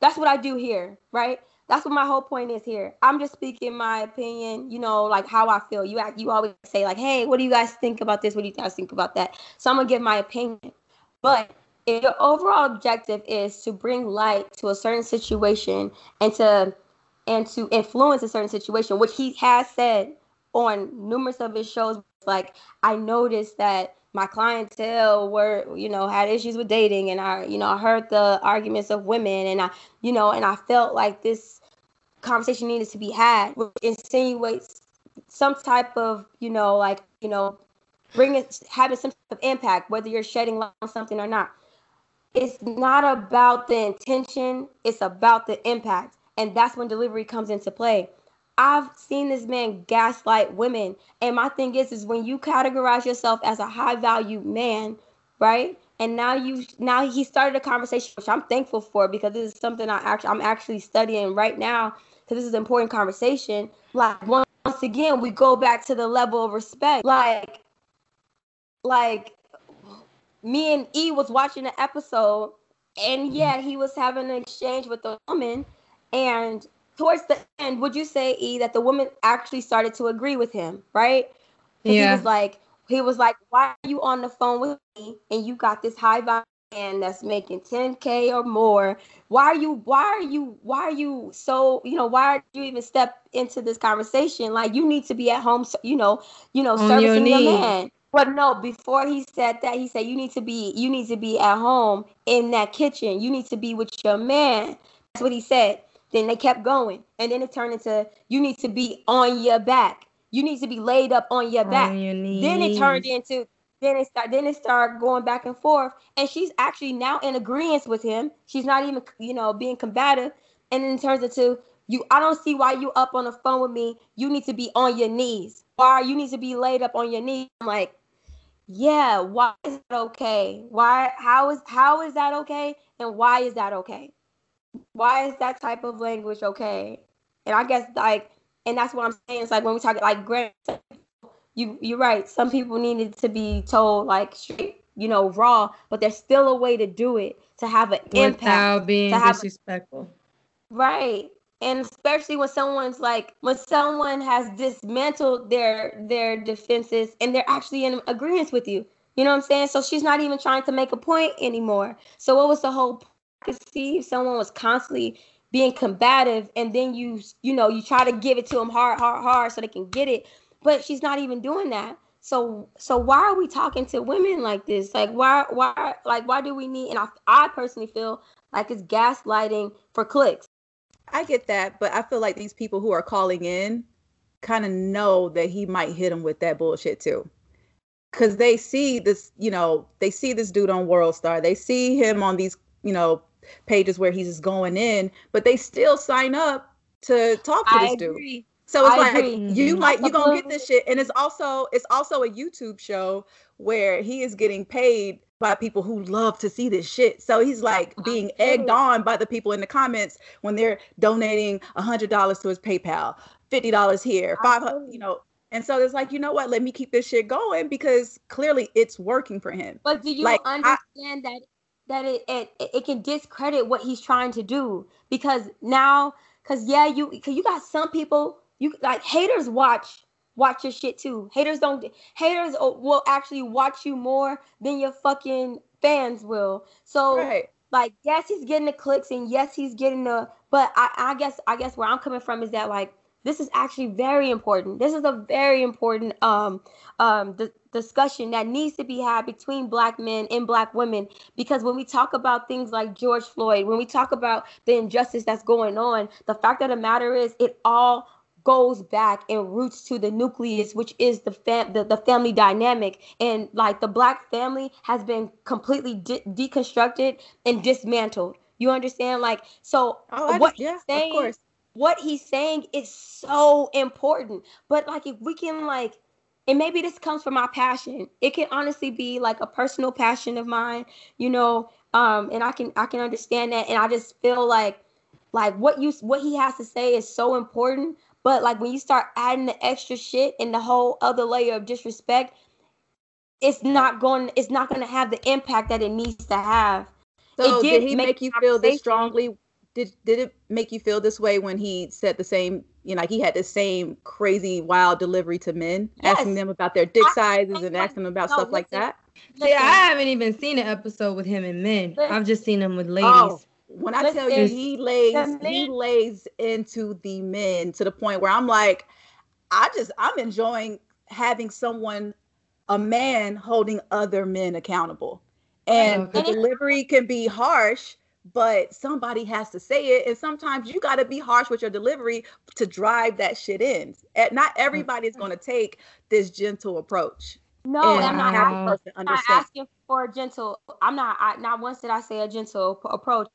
That's what I do here, right? That's what my whole point is here. I'm just speaking my opinion, you know, like how I feel. You act, you always say like, "Hey, what do you guys think about this? What do you guys think about that?" So I'm gonna give my opinion. But your overall objective is to bring light to a certain situation and to and to influence a certain situation, which he has said on numerous of his shows, like I noticed that my clientele were you know had issues with dating and i you know i heard the arguments of women and i you know and i felt like this conversation needed to be had which insinuates some type of you know like you know bringing having some type of impact whether you're shedding light on something or not it's not about the intention it's about the impact and that's when delivery comes into play I've seen this man gaslight women. And my thing is, is when you categorize yourself as a high value man, right? And now you now he started a conversation, which I'm thankful for because this is something I actually I'm actually studying right now because this is an important conversation. Like once again, we go back to the level of respect. Like, like me and E was watching an episode, and mm-hmm. yeah, he was having an exchange with the woman, and towards the end, would you say, E, that the woman actually started to agree with him, right? Yeah. He was like, he was like, why are you on the phone with me and you got this high value man that's making 10k or more? Why are you, why are you, why are you so, you know, why are you even step into this conversation? Like you need to be at home, you know, you know, on servicing your, your man. But no, before he said that, he said you need to be you need to be at home in that kitchen. You need to be with your man. That's what he said. Then they kept going. And then it turned into you need to be on your back. You need to be laid up on your back. On your then it turned into then it start then it started going back and forth. And she's actually now in agreement with him. She's not even you know being combative. And then it turns into you I don't see why you up on the phone with me. You need to be on your knees. Why you need to be laid up on your knees. I'm like, yeah, why is that okay? Why how is how is that okay? And why is that okay? Why is that type of language okay? And I guess like and that's what I'm saying. It's like when we talk like you you're right. Some people needed to be told like straight, you know, raw, but there's still a way to do it to have an Without impact. being to have- disrespectful. Right. And especially when someone's like when someone has dismantled their their defenses and they're actually in agreement with you. You know what I'm saying? So she's not even trying to make a point anymore. So what was the whole point? See if someone was constantly being combative and then you you know you try to give it to them hard hard hard so they can get it but she's not even doing that so so why are we talking to women like this like why why like why do we need and i, I personally feel like it's gaslighting for clicks I get that, but I feel like these people who are calling in kind of know that he might hit them with that bullshit too. Cause they see this, you know, they see this dude on World Star. They see him on these, you know, pages where he's just going in, but they still sign up to talk to this I dude. So it's I like agree. you Mhm. might you gonna get this shit, and it's also it's also a YouTube show where he is getting paid by people who love to see this shit. So he's like being egged on by the people in the comments when they're donating a hundred dollars to his PayPal, fifty dollars here, five hundred, you know. And so it's like you know what? Let me keep this shit going because clearly it's working for him. But do you Like, I- understand that that it, it it can discredit what he's trying to do because now because yeah you cause you got some people you like haters watch watch your shit too. Haters don't haters will actually watch you more than your fucking fans will. So Right. like yes he's getting the clicks and yes he's getting the but I, I guess i guess where i'm coming from is that like this is actually very important. This is a very important um um di- discussion that needs to be had between black men and black women. Because when we talk about things like george floyd when we talk about the injustice that's going on the fact of the matter is it all goes back and roots to the nucleus which is the fam- the, the family dynamic. And like the black family has been completely de- deconstructed and dismantled. You understand? Like so Oh, what just- yeah, saying of course. what he's saying is so important. But like if we can like and maybe this comes from my passion. It can honestly be like a personal passion of mine you know um and i can i can understand that. And i just feel like like what you what he has to say is so important but like when you start adding the extra shit and the whole other layer of disrespect it's not going it's not going to have the impact that it needs to have So did did he make make you feel this strongly? Did did it make you feel this way when he said the same? You know, like he had the same crazy wild delivery to men, asking them about their dick I- sizes and asking them about no, stuff like listen. that. See, I haven't even seen an episode with him and men. Listen. I've just seen him with ladies. Oh, when I tell you he lays he lays into the men to the point where I'm like, I just I'm enjoying having someone, a man holding other men accountable. And the delivery can be harsh, but somebody has to say it. And sometimes you gotta be harsh with your delivery to drive that shit in. And not mm-hmm. everybody's gonna take this gentle approach. no i'm not have Wow. the person I'm not asking for a gentle. I'm not. I, not once did I say a gentle p- approach.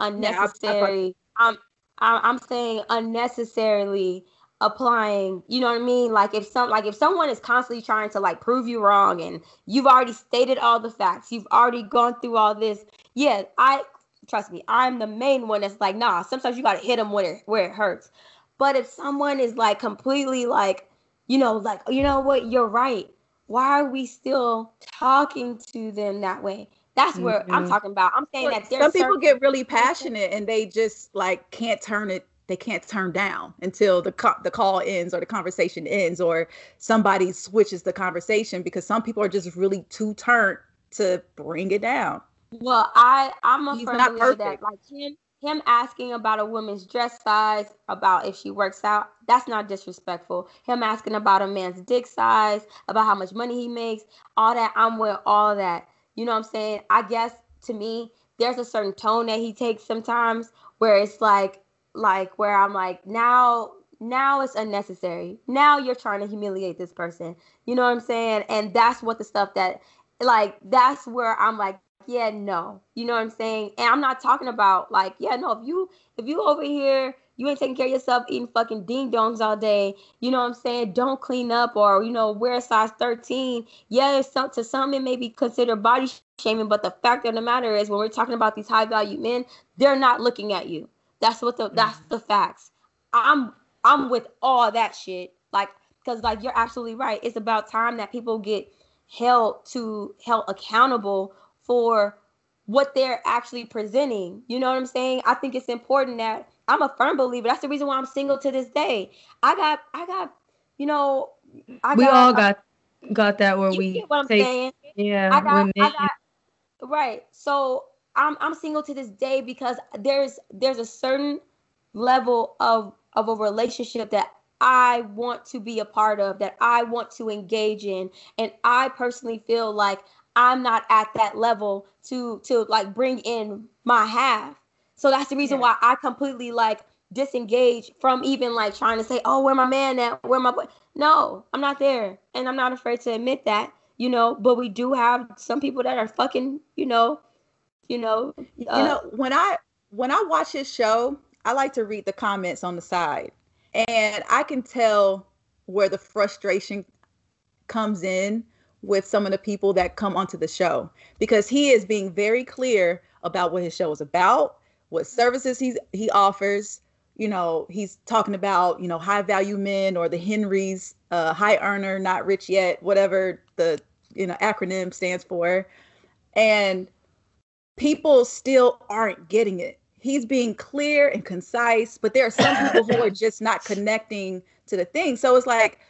Unnecessary. I'm. I'm I'm saying unnecessarily applying. You know what I mean? Like if some like if someone is constantly trying to like prove you wrong, and you've already stated all the facts, you've already gone through all this. Yeah, I trust me. I'm the main one that's like, nah. Sometimes you gotta hit them where it, where it hurts. But if someone is like completely like, you know, like you know what, you're right why are we still talking to them that way? That's where I'm Mhm. talking about. I'm saying that there's some people get really passionate and they just like can't turn it they can't turn down until the co- the call ends or the conversation ends or somebody switches the conversation because some people are just really too turned to bring it down Well, I I'm a He's firm not believer that like him him asking about a woman's dress size, about if she works out, that's not disrespectful. Him asking about a man's dick size, about how much money he makes, all that, I'm with all that. You know what I'm saying? I guess to me, there's a certain tone that he takes sometimes where it's like like where I'm like, now now it's unnecessary. Now you're trying to humiliate this person. You know what I'm saying? And that's what the stuff that like that's where I'm like, yeah, no. You know what I'm saying? And I'm not talking about like, yeah, no, if you if you over here You ain't taking care of yourself, eating fucking ding dongs all day. You know what I'm saying? Don't clean up or you know wear a size 13. Yeah, some, to some it may be considered body shaming, but the fact of the matter is, when we're talking about these high value men, they're not looking at you. That's what the mm-hmm. that's the facts. I'm I'm with all that shit. Like, because like you're absolutely right. It's about time that people get held to held accountable for what they're actually presenting. You know what I'm saying? I think it's important that I'm a firm believer. That's the reason why I'm single to this day. I got I got, you know, I we got, all got got that where we what I'm take, saying. Yeah. I got, I got right. So I'm I'm single to this day because there's there's a certain level of of a relationship that I want to be a part of, that I want to engage in. And I personally feel like I'm not at that level to to like bring in my half. So that's the reason yeah. why I completely like disengage from even like trying to say, oh, where my man at? Where my boy? No, I'm not there. And I'm not afraid to admit that, you know, but we do have some people that are fucking, you know, you know. Uh, you know, when I when I watch his show, I like to read the comments on the side. And I can tell where the frustration comes in with some of the people that come onto the show because he is being very clear about what his show is about, what services he's he offers. You know, he's talking about, you know, high value men or the Henrys, uh, high earner, not rich yet, whatever the you know acronym stands for. And people still aren't getting it he's being clear and concise, but there are some people who are just not connecting to the thing. So it's like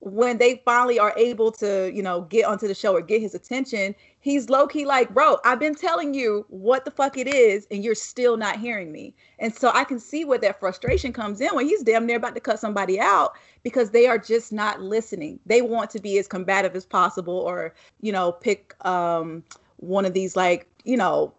when they finally are able to, you know, get onto the show or get his attention, he's low key like, bro, I've been telling you what the fuck it is, and you're still not hearing me. And so I can see where that frustration comes in when he's damn near about to cut somebody out because they are just not listening. They want to be as combative as possible or, you know, pick um one of these like, you know,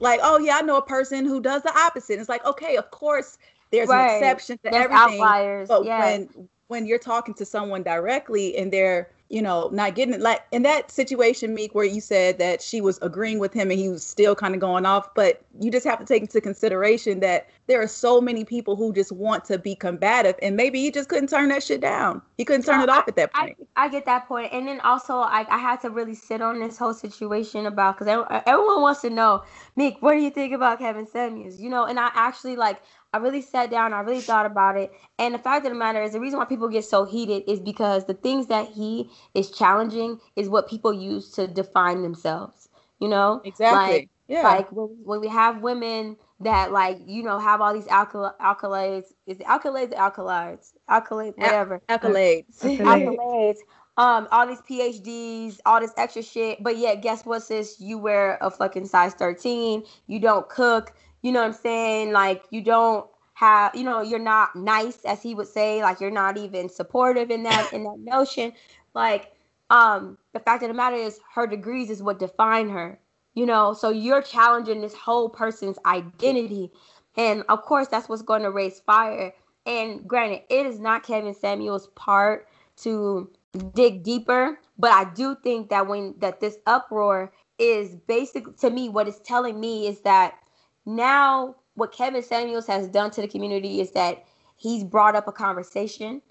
like, oh yeah, I know a person who does the opposite. It's like, okay, of course there's right. an exception to there's everything. Outliers. But when when you're talking to someone directly and they're you know, not getting it. Like in that situation, Meek, where you said that she was agreeing with him and he was still kind of going off, but you just have to take into consideration that there are so many people who just want to be combative, and maybe he just couldn't turn that shit down. He couldn't turn it off at that point. I, I, get that point, and then also I, I had to really sit on this whole situation about because everyone wants to know, Meek, what do you think about Kevin Samuels? You know, and I actually like I really sat down, I really thought about it. And the fact of the matter is, the reason why people get so heated is because the things that he is challenging is what people use to define themselves. You know? Exactly. Like, yeah. Like when, when we have women that like you know have all these alkal- accolades is it accolades alkalides accolades whatever accolades accolades um all these phds all this extra shit but yeah guess what sis you wear a fucking size 13 you don't cook you know what I'm saying? Like you don't have, you know, you're not nice as he would say, like you're not even supportive in that in that notion. Like um the fact of the matter is her degrees is what define her. You know, so you're challenging this whole person's identity. And of course that's what's going to raise fire. And granted, it is not Kevin Samuel's part to dig deeper, but I do think that when that this uproar is basically to me what it's telling me is that now what Kevin Samuels has done to the community is that he's brought up a conversation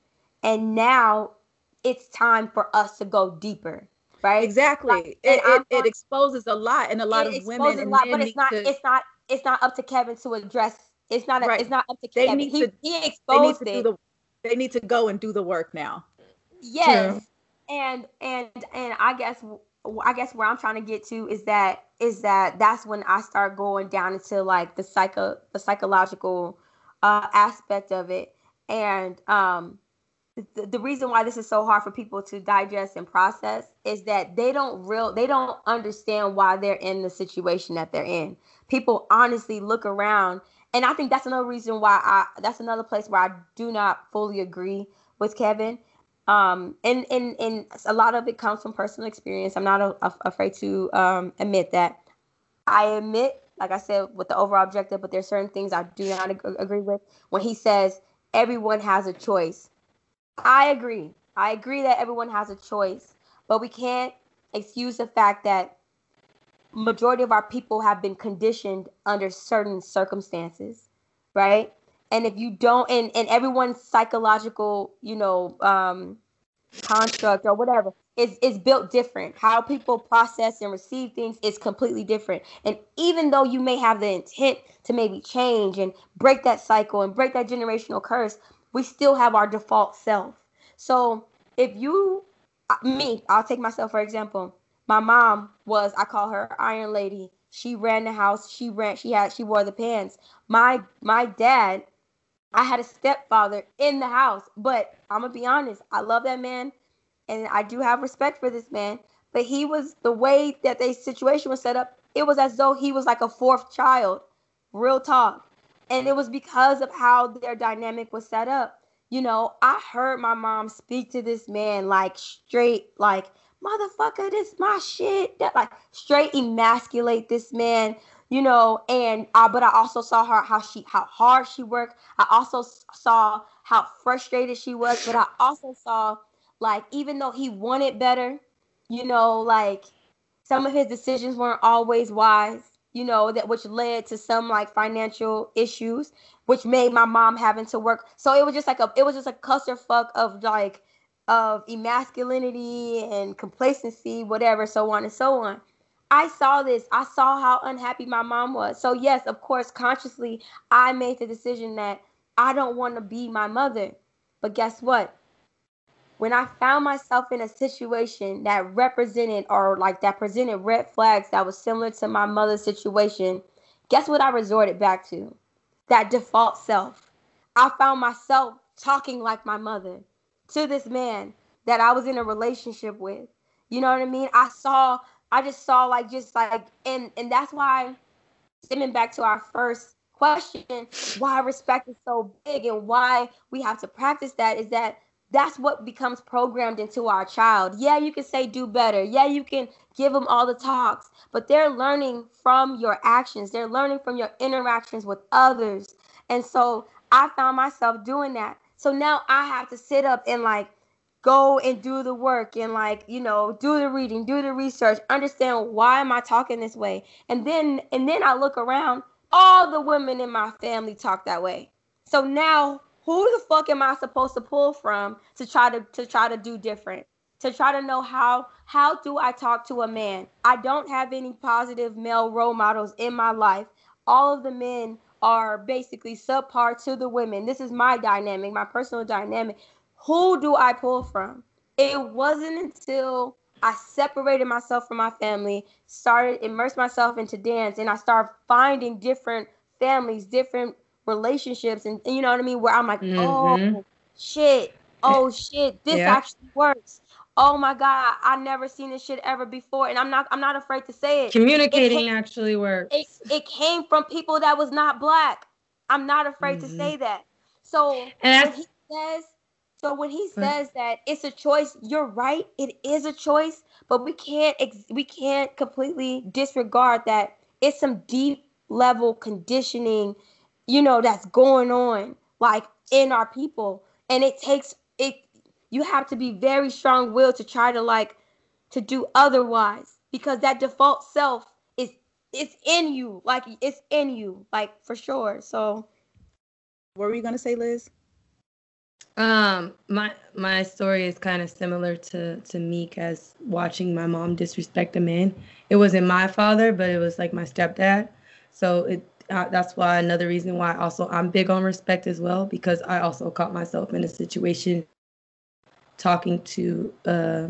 and now it's time for us to go deeper right? Exactly. Like, it, it, it, exposes a lot and a lot of women a lot, but it's not to... it's not it's not up to kevin to address it's not a, right. it's not up to they kevin. need he, to, he exposed they need to it. the, they need to go and do the work now. Yes. True. and and and i guess I guess where I'm trying to get to is that is that that's when I start going down into like the psycho the psychological uh, aspect of it, and um, the, the reason why this is so hard for people to digest and process is that they don't real they don't understand why they're in the situation that they're in. People honestly look around, and I think that's another reason why I that's another place where I do not fully agree with Kevin um and and and a lot of it comes from personal experience. I'm not a, a, afraid to um admit that. I admit like i said with the overall objective but there's certain things i do not ag- agree with. When he says everyone has a choice. I agree. I agree that everyone has a choice but we can't excuse the fact that majority of our people have been conditioned under certain circumstances right and if you don't and and everyone's psychological you know um construct or whatever is is built different. How people process and receive things is completely different. And even though you may have the intent to maybe change and break that cycle and break that generational curse we still have our default self. So if you uh, me i'll take myself for example. My mom was i call her iron lady. She ran the house. She ran she had she wore the pants. My my dad I had a stepfather in the house, but I'm gonna be honest, I love that man and I do have respect for this man. But he was the way that the situation was set up, it was as though he was like a fourth child. Real talk. And it was because of how their dynamic was set up. You know, I heard my mom speak to this man like straight, like, motherfucker, this my shit. That like straight emasculate this man you know and uh, but i also saw her how she how hard she worked. I also saw how frustrated she was but i also saw like even though he wanted better you know like some of his decisions weren't always wise you know that which led to some like financial issues which made my mom having to work. So it was just like a it was just a clusterfuck of like of emasculinity and complacency whatever so on and so on I saw this. I saw how unhappy my mom was. So, yes, of course, consciously, I made the decision that I don't want to be my mother. But guess what? When I found myself in a situation that represented or like that presented red flags that was similar to my mother's situation, guess what I resorted back to? That default self. I found myself talking like my mother to this man that I was in a relationship with. You know what I mean? I saw I just saw like just like and and that's why stemming back to our first question, why respect is so big and why we have to practice that is that that's what becomes programmed into our child. Yeah, you can say do better. Yeah, you can give them all the talks, but they're learning from your actions. They're learning from your interactions with others. And so I found myself doing that. So now I have to sit up and like go and do the work and like you know do the reading do the research understand why am i talking this way? And then and then i look around all the women in my family talk that way. So now who the fuck am i supposed to pull from to try to to try to do different? To try to know how how do i talk to a man? I don't have any positive male role models in my life. All of the men are basically subpar to the women. This is my dynamic my personal dynamic who do I pull from? It wasn't until I separated myself from my family, started immerse myself into dance, and I started finding different families, different relationships, and, and you know what I mean. Where I'm like, mm-hmm. oh shit, oh shit, this yeah. actually works. Oh my god, I never seen this shit ever before, and I'm not I'm not afraid to say it. Communicating it came, actually works. It, it came from people that was not black. I'm not afraid mm-hmm. to say that. So and he says so when he mm. says that it's a choice, you're right. It is a choice, but we can't ex- we can't completely disregard that it's some deep level conditioning, you know, that's going on like in our people, and it takes it. You have to be very strong willed to try to like to do otherwise because that default self is it's in you, like it's in you, like for sure. So, what were you gonna say, Liz? Um, my my story is kind of similar to to Meek as watching my mom disrespect a man. It wasn't my father, but it was like my stepdad. So it uh, that's why another reason why also I'm big on respect as well because I also caught myself in a situation talking to uh,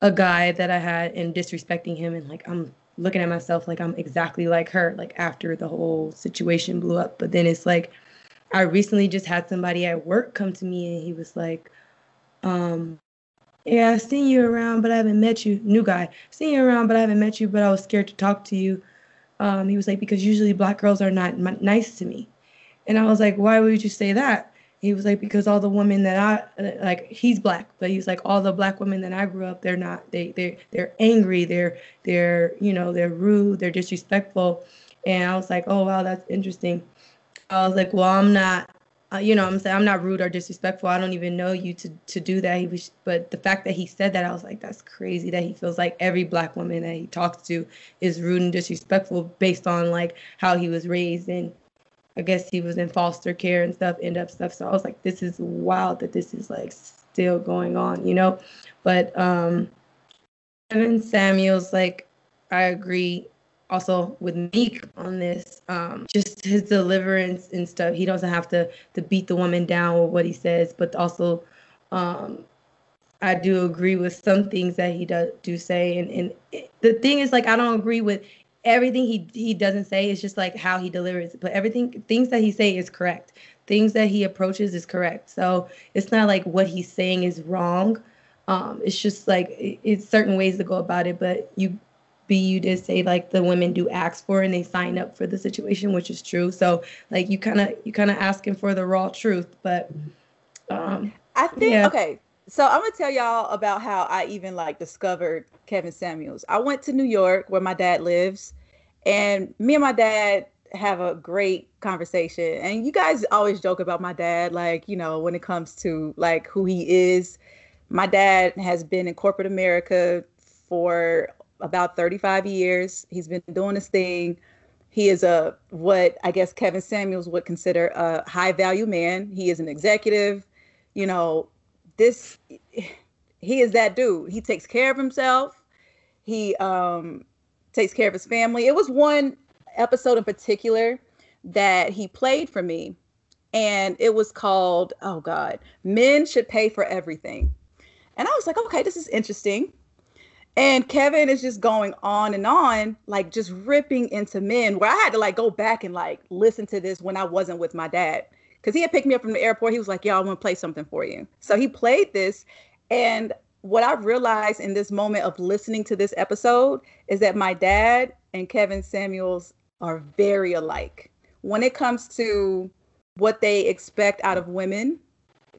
a guy that I had and disrespecting him and like I'm looking at myself like I'm exactly like her like after the whole situation blew up. But then it's like I recently just had somebody at work come to me and he was like, um, yeah, I've seen you around, but I haven't met you. New guy, seen you around, but I haven't met you, but I was scared to talk to you. Um, he was like, because usually black girls are not m- nice to me. And I was like, why would you say that? He was like, because all the women that I like, he's black, but he's like, all the black women that I grew up, they're not, they, they, they're angry, they're, they're, you know, they're rude, they're disrespectful. And I was like, oh wow, that's interesting. I was like, well, I'm not, uh, you know, I'm saying I'm not rude or disrespectful. I don't even know you to to do that. He was, but the fact that he said that, I was like, that's crazy. That he feels like every black woman that he talks to is rude and disrespectful based on like how he was raised and I guess he was in foster care and stuff, end up stuff. So I was like, this is wild that this is like still going on, you know? But um Kevin Samuels, like I agree also with Meek on this. Um, just his deliverance and stuff. He doesn't have to to beat the woman down with what he says, but also um, I do agree with some things that he does do say. And and it, the thing is, like, I don't agree with everything he he doesn't say. It's just like how he delivers. But everything things that he say is correct. Things that he approaches is correct. So it's not like what he's saying is wrong. Um, it's just like it, it's certain ways to go about it. But you B, you did say like the women do ask for and they sign up for the situation, which is true. So like you kind of you kind of asking for the raw truth, but um, I think yeah. okay. So I'm gonna tell y'all about how I even like discovered Kevin Samuels. I went to New York where my dad lives, and me and my dad have a great conversation. And you guys always joke about my dad, like you know when it comes to like who he is. My dad has been in corporate America for about 35 years. He's been doing this thing. He is a what I guess Kevin Samuels would consider a high value man. He is an executive. You know, this he is that dude. He takes care of himself. He um takes care of his family. It was one episode in particular that he played for me and it was called oh god, Men Should Pay for Everything. And I was like, okay, this is interesting. And Kevin is just going on and on, like just ripping into men. Where I had to like go back and like listen to this when I wasn't with my dad. Cause he had picked me up from the airport. He was like, Yo, I want to play something for you. So he played this. And what I realized in this moment of listening to this episode is that my dad and Kevin Samuels are very alike. When it comes to what they expect out of women,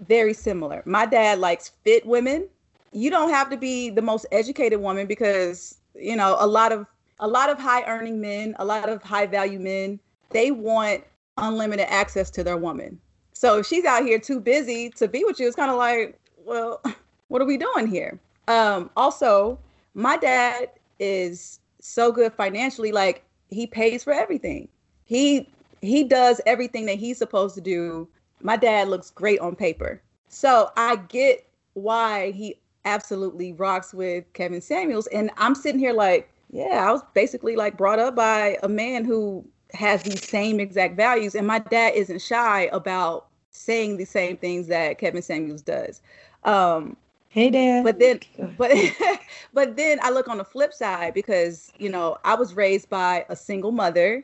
very similar. My dad likes fit women you don't have to be the most educated woman because you know a lot of a lot of high earning men a lot of high value men they want unlimited access to their woman. So if she's out here too busy to be with you it's kind of like well what are we doing here? Um also my dad is so good financially like he pays for everything. He he does everything that he's supposed to do. My dad looks great on paper. So i get why he absolutely rocks with Kevin Samuels. And I'm sitting here like, yeah, I was basically like brought up by a man who has these same exact values. And my dad isn't shy about saying the same things that Kevin Samuels does. Um, hey dad. But then but but then I look on the flip side because, you know, I was raised by a single mother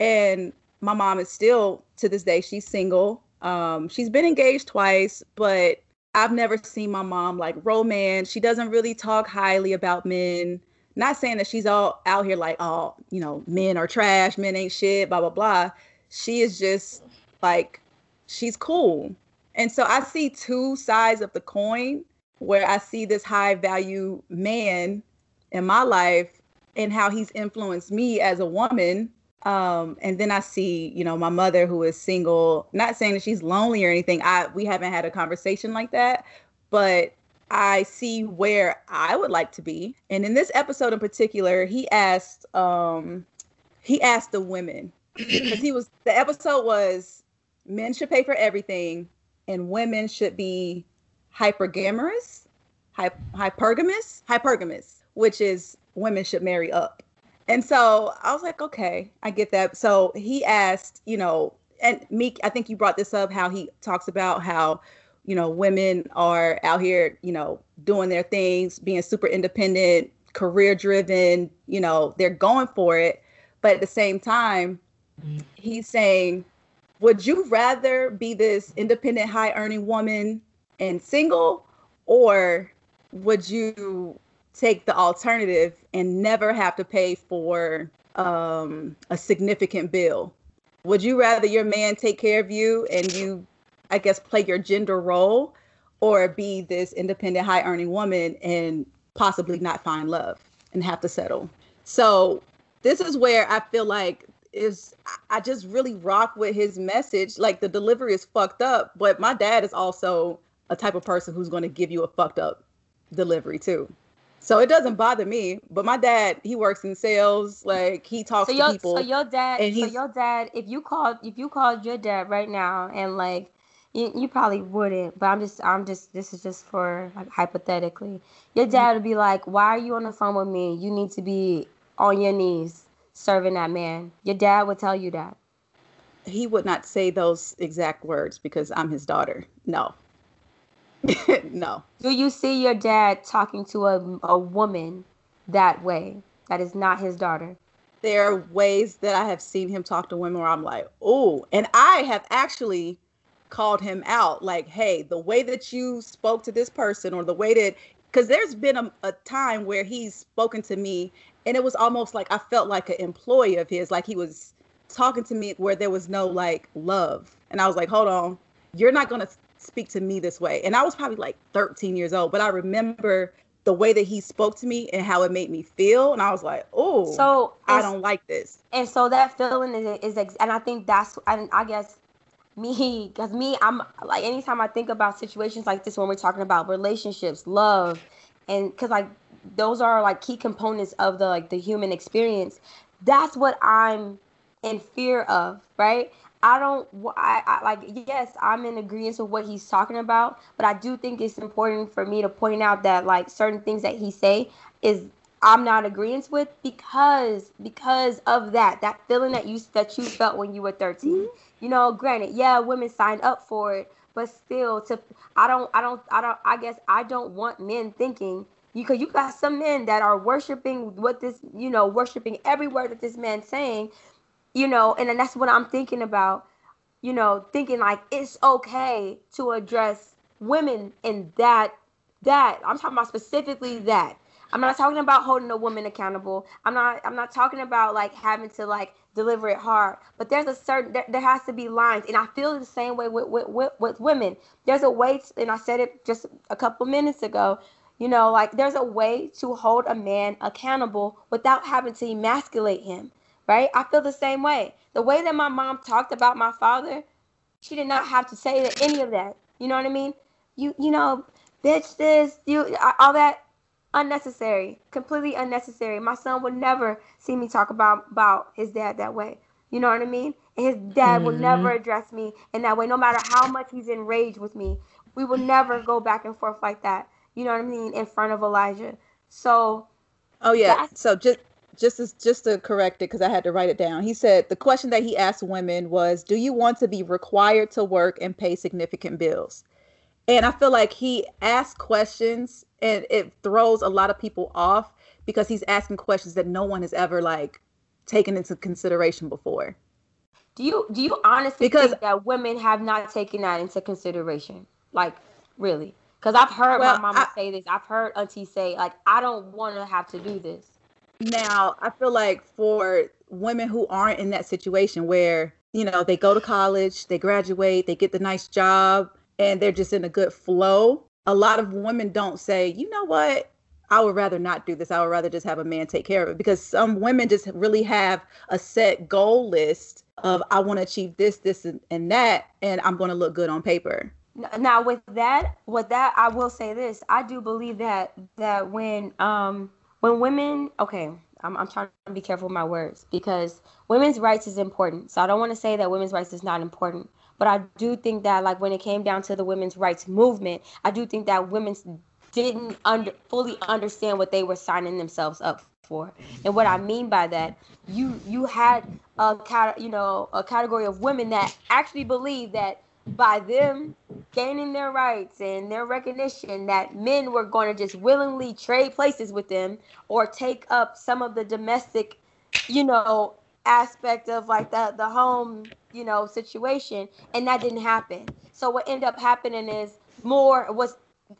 and my mom is still to this day she's single. Um, she's been engaged twice, but I've never seen my mom like romance. She doesn't really talk highly about men. Not saying that she's all out here like, oh, you know, men are trash, men ain't shit, blah, blah, blah. She is just like, she's cool. And so I see two sides of the coin where I see this high value man in my life and how he's influenced me as a woman um, and then I see, you know, my mother who is single, not saying that she's lonely or anything. I we haven't had a conversation like that, but I see where I would like to be. And in this episode in particular, he asked um he asked the women because he was the episode was men should pay for everything and women should be hypergamous, hypergamous, hypergamous, which is women should marry up. And so I was like, okay, I get that. So he asked, you know, and Meek, I think you brought this up how he talks about how, you know, women are out here, you know, doing their things, being super independent, career driven, you know, they're going for it. But at the same time, he's saying, would you rather be this independent, high earning woman and single, or would you take the alternative and never have to pay for um, a significant bill? Would you rather your man take care of you and you, I guess, play your gender role, or be this independent, high earning woman and possibly not find love and have to settle? So, this is where I feel like is I just really rock with his message. Like the delivery is fucked up, but my dad is also a type of person who's going to give you a fucked up delivery too. So it doesn't bother me. But my dad, he works in sales. Like he talks so your, to people. So your dad, and so your dad, if you called, if you called your dad right now, and like, you, you probably wouldn't, but I'm just, I'm just, this is just for like hypothetically, your Mm-hmm. dad would be like, "Why are you on the phone with me? You need to be on your knees serving that man." Your dad would tell you that. he would not say those exact words because I'm his daughter. No. no. Do you see your dad talking to a, a woman that way? That is not his daughter. There are ways that I have seen him talk to women where I'm like, oh, and I have actually called him out like, hey, the way that you spoke to this person or the way that, because there's been a, a time where he's spoken to me and it was almost like I felt like an employee of his, like he was talking to me where there was no like love. And I was like, hold on, you're not going to speak to me this way. And I was probably like 13 years old, but I remember the way that he spoke to me and how it made me feel. And I was like, oh, So I don't like this. and so that feeling is is ex- and I think that's and I guess me because me I'm like anytime I think about situations like this when we're talking about relationships, love, and because like those are like key components of the like the human experience. That's what I'm in fear of, right? I don't. I, I like. Yes, I'm in agreement with what he's talking about, but I do think it's important for me to point out that like certain things that he say is I'm not agreeing with because because of that that feeling that you that you felt when you were 13. Mm-hmm. You know, granted, yeah, women signed up for it, but still, to I don't I don't I don't I guess I don't want men thinking you because you got some men that are worshiping what this you know worshiping every word that this man's saying, you know, and then that's what I'm thinking about. You know, thinking like it's okay to address women in that that I'm talking about specifically that. I'm not talking about holding a woman accountable. I'm not I'm not talking about like having to like deliver it hard. But there's a certain there, there has to be lines, and I feel the same way with with, with, with women. There's a way, and I said it just a couple minutes ago. You know, like there's a way to hold a man accountable without having to emasculate him, right? I feel the same way. The way that my mom talked about my father, she did not have to say that, any of that. You know what I mean? You you know, bitch, this you all that unnecessary, completely unnecessary. My son would never see me talk about about his dad that way. You know what I mean? And his dad would mm-hmm. never address me in that way, no matter how much he's enraged with me. We will never go back and forth like that. You know what I mean? In front of Elijah. So Oh yeah. So just just as just to correct it because I had to write it down. He said the question that he asked women was, "Do you want to be required to work and pay significant bills?" And I feel like he asked questions and it throws a lot of people off because he's asking questions that no one has ever like taken into consideration before. do you do you honestly Because- think that women have not taken that into consideration? Like really? Because I've heard Well, my mama I- say this. I've heard auntie say like, I don't want to have to do this. Now, I feel like for women who aren't in that situation where, you know, they go to college, they graduate, they get the nice job, and they're just in a good flow, a lot of women don't say, you know what? I would rather not do this. I would rather just have a man take care of it because some women just really have a set goal list of I want to achieve this, this, and, and that, and I'm going to look good on paper. Now with that, with that, I will say this: I do believe that that when um when women, okay, I'm I'm trying to be careful with my words because women's rights is important. So I don't want to say that women's rights is not important, but I do think that like when it came down to the women's rights movement, I do think that women didn't under fully understand what they were signing themselves up for. And what I mean by that, you you had a you know, a category of women that actually believe that by them gaining their rights and their recognition that men were going to just willingly trade places with them or take up some of the domestic, you know, aspect of like the the home, you know, situation and that didn't happen. So what ended up happening is more was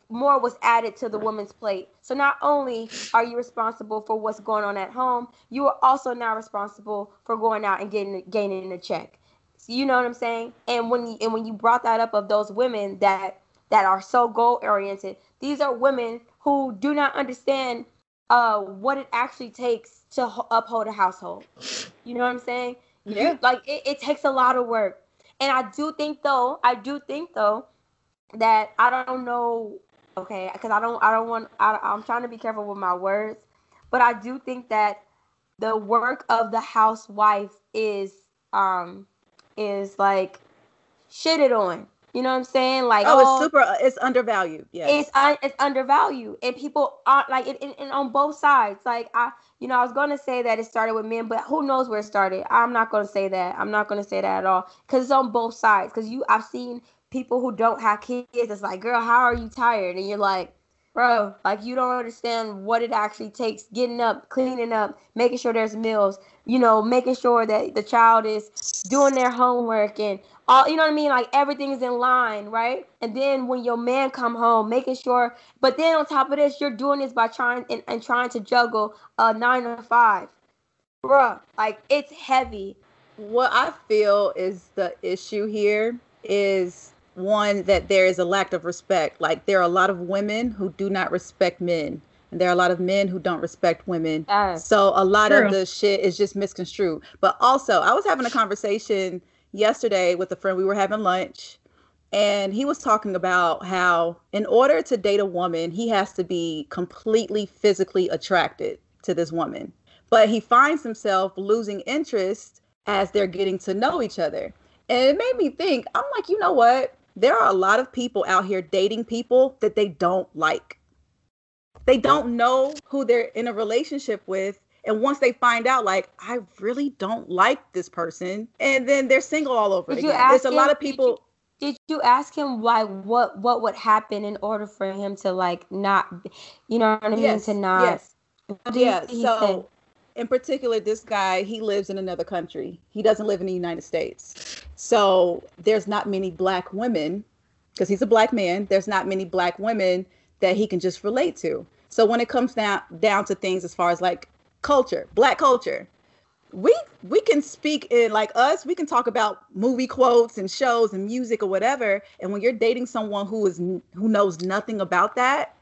more was added to the woman's plate. So not only are you responsible for what's going on at home, you are also now responsible for going out and getting gaining a check. So you know what I'm saying? And when you and when you brought that up of those women that that are so goal oriented, these are women who do not understand uh what it actually takes to ho- uphold a household. You know what I'm saying? Yeah. like it, it takes a lot of work. And I do think though, I do think though that I don't know okay because i don't i don't want I, i'm trying to be careful with my words but i do think that the work of the housewife is um is like shitted on. You know what i'm saying? Like oh, it's super it's undervalued yeah it's uh, it's undervalued. And people aren't like it, it, it on both sides. Like i you know i was going to say that it started with men but who knows where it started? I'm not going to say that. I'm not going to say that at all. Because it's on both sides. Because you i've seen people who don't have kids it's like girl how are you tired? And you're like bro like you don't understand what it actually takes getting up cleaning up making sure there's meals you know making sure that the child is doing their homework and all you know what i mean? Like everything is in line right? And then when your man come home making sure but then on top of this you're doing this by trying and, and trying to juggle a nine to five. Bruh like it's heavy. What i feel is the issue here is one that there is a lack of respect. Like there are a lot of women who do not respect men. And there are a lot of men who don't respect women. so a lot true. of the shit is just misconstrued. But also, I was having a conversation yesterday with a friend. We were having lunch, and he was talking about how, in order to date a woman, he has to be completely physically attracted to this woman. But he finds himself losing interest as they're getting to know each other. And it made me think, I'm like, you know what? There are a lot of people out here dating people that they don't like. They don't know who they're in a relationship with. And once they find out, like, I really don't like this person, and then they're single all over did again. There's a him, lot of people. Did you, did you ask him why what what would happen in order for him to like not, you know what I mean, yes, to not? Yes. Yeah. So in particular, this guy, he lives in another country. He doesn't live in the United States. So there's not many black women, because he's a black man, there's not many black women that he can just relate to. So when it comes down down to things as far as like culture, black culture, we we can speak in like us, we can talk about movie quotes and shows and music or whatever. And when you're dating someone who is who knows nothing about that,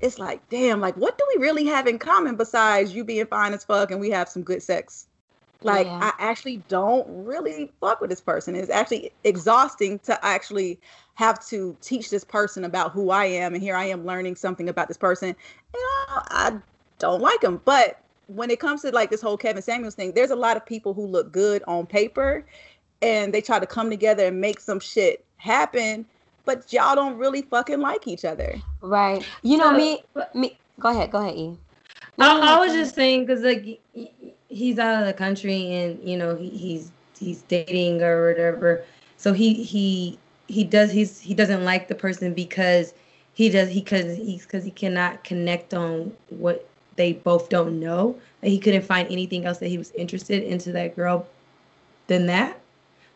it's like, damn, like what do we really have in common besides you being fine as fuck and we have some good sex? Like yeah. I actually don't really fuck with this person. It's actually exhausting to actually have to teach this person about who I am and here I am learning something about this person. And I, I don't like him. But when it comes to like this whole Kevin Samuels thing, there's a lot of people who look good on paper and they try to come together and make some shit happen but y'all don't really fucking like each other. Right. You know, so, me, me, go ahead, go ahead, E. I, I was just saying, because like he's out of the country and, you know, he, he's, he's dating or whatever. So he, he, he does, he's, he doesn't like the person because he does, he, cause he's, cause he cannot connect on what they both don't know. Like he couldn't find anything else that he was interested into that girl than that.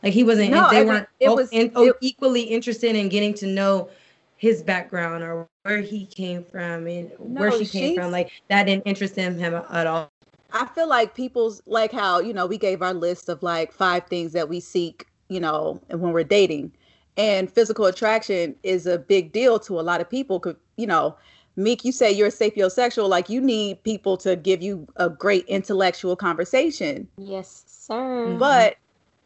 Like he wasn't. No, they weren't. It was in, it, equally interested in getting to know his background or where he came from and no, where she came from. Like that didn't interest him, him at all. I feel like people's like how you know we gave our list of like five things that we seek, you know, when we're dating, and physical attraction is a big deal to a lot of people. Could you know? Meek, you say you're a sapiosexual, like you need people to give you a great intellectual conversation. Yes, sir. Mm-hmm. But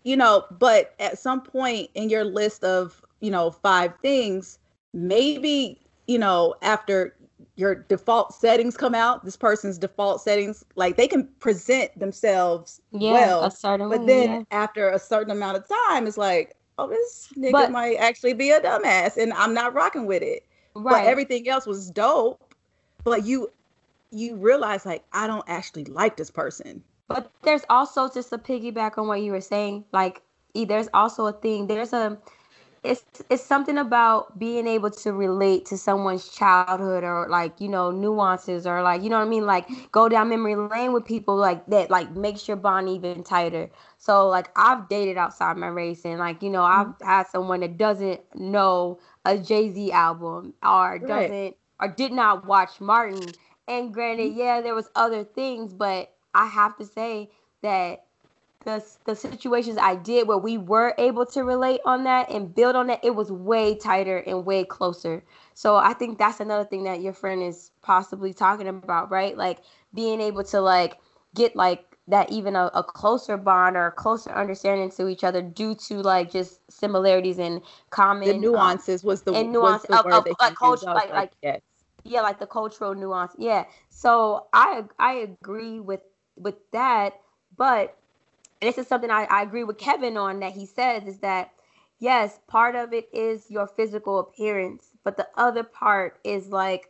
you know, but at some point in your list of, you know, five things, maybe, you know, after your default settings come out, this person's default settings, like they can present themselves yeah, well. but way, then yeah. after a certain amount of time, it's like, oh, this nigga but, might actually be a dumbass and I'm not rocking with it. Right. But everything else was dope. But you you realize like I don't actually like this person. But there's also just a piggyback on what you were saying, like there's also a thing. There's a it's it's something about being able to relate to someone's childhood or like you know nuances or like you know what I mean like go down memory lane with people like that like makes your bond even tighter. So like I've dated outside my race and like you know I've mm-hmm. had someone that doesn't know a Jay Z album or doesn't right. or did not watch Martin. And granted, mm-hmm. yeah, there was other things, but I have to say that the the situations I did where we were able to relate on that and build on that, it was way tighter and way closer. So I think that's another thing that your friend is possibly talking about, right? Like being able to like get like that even a, a closer bond or a closer understanding to each other due to like just similarities and common the nuances um, was the and nuance the of, of like culture like like, like yes. yeah like the cultural nuance yeah so i i agree with with that but this is something I, I agree with kevin on that he says is that yes part of it is your physical appearance but the other part is like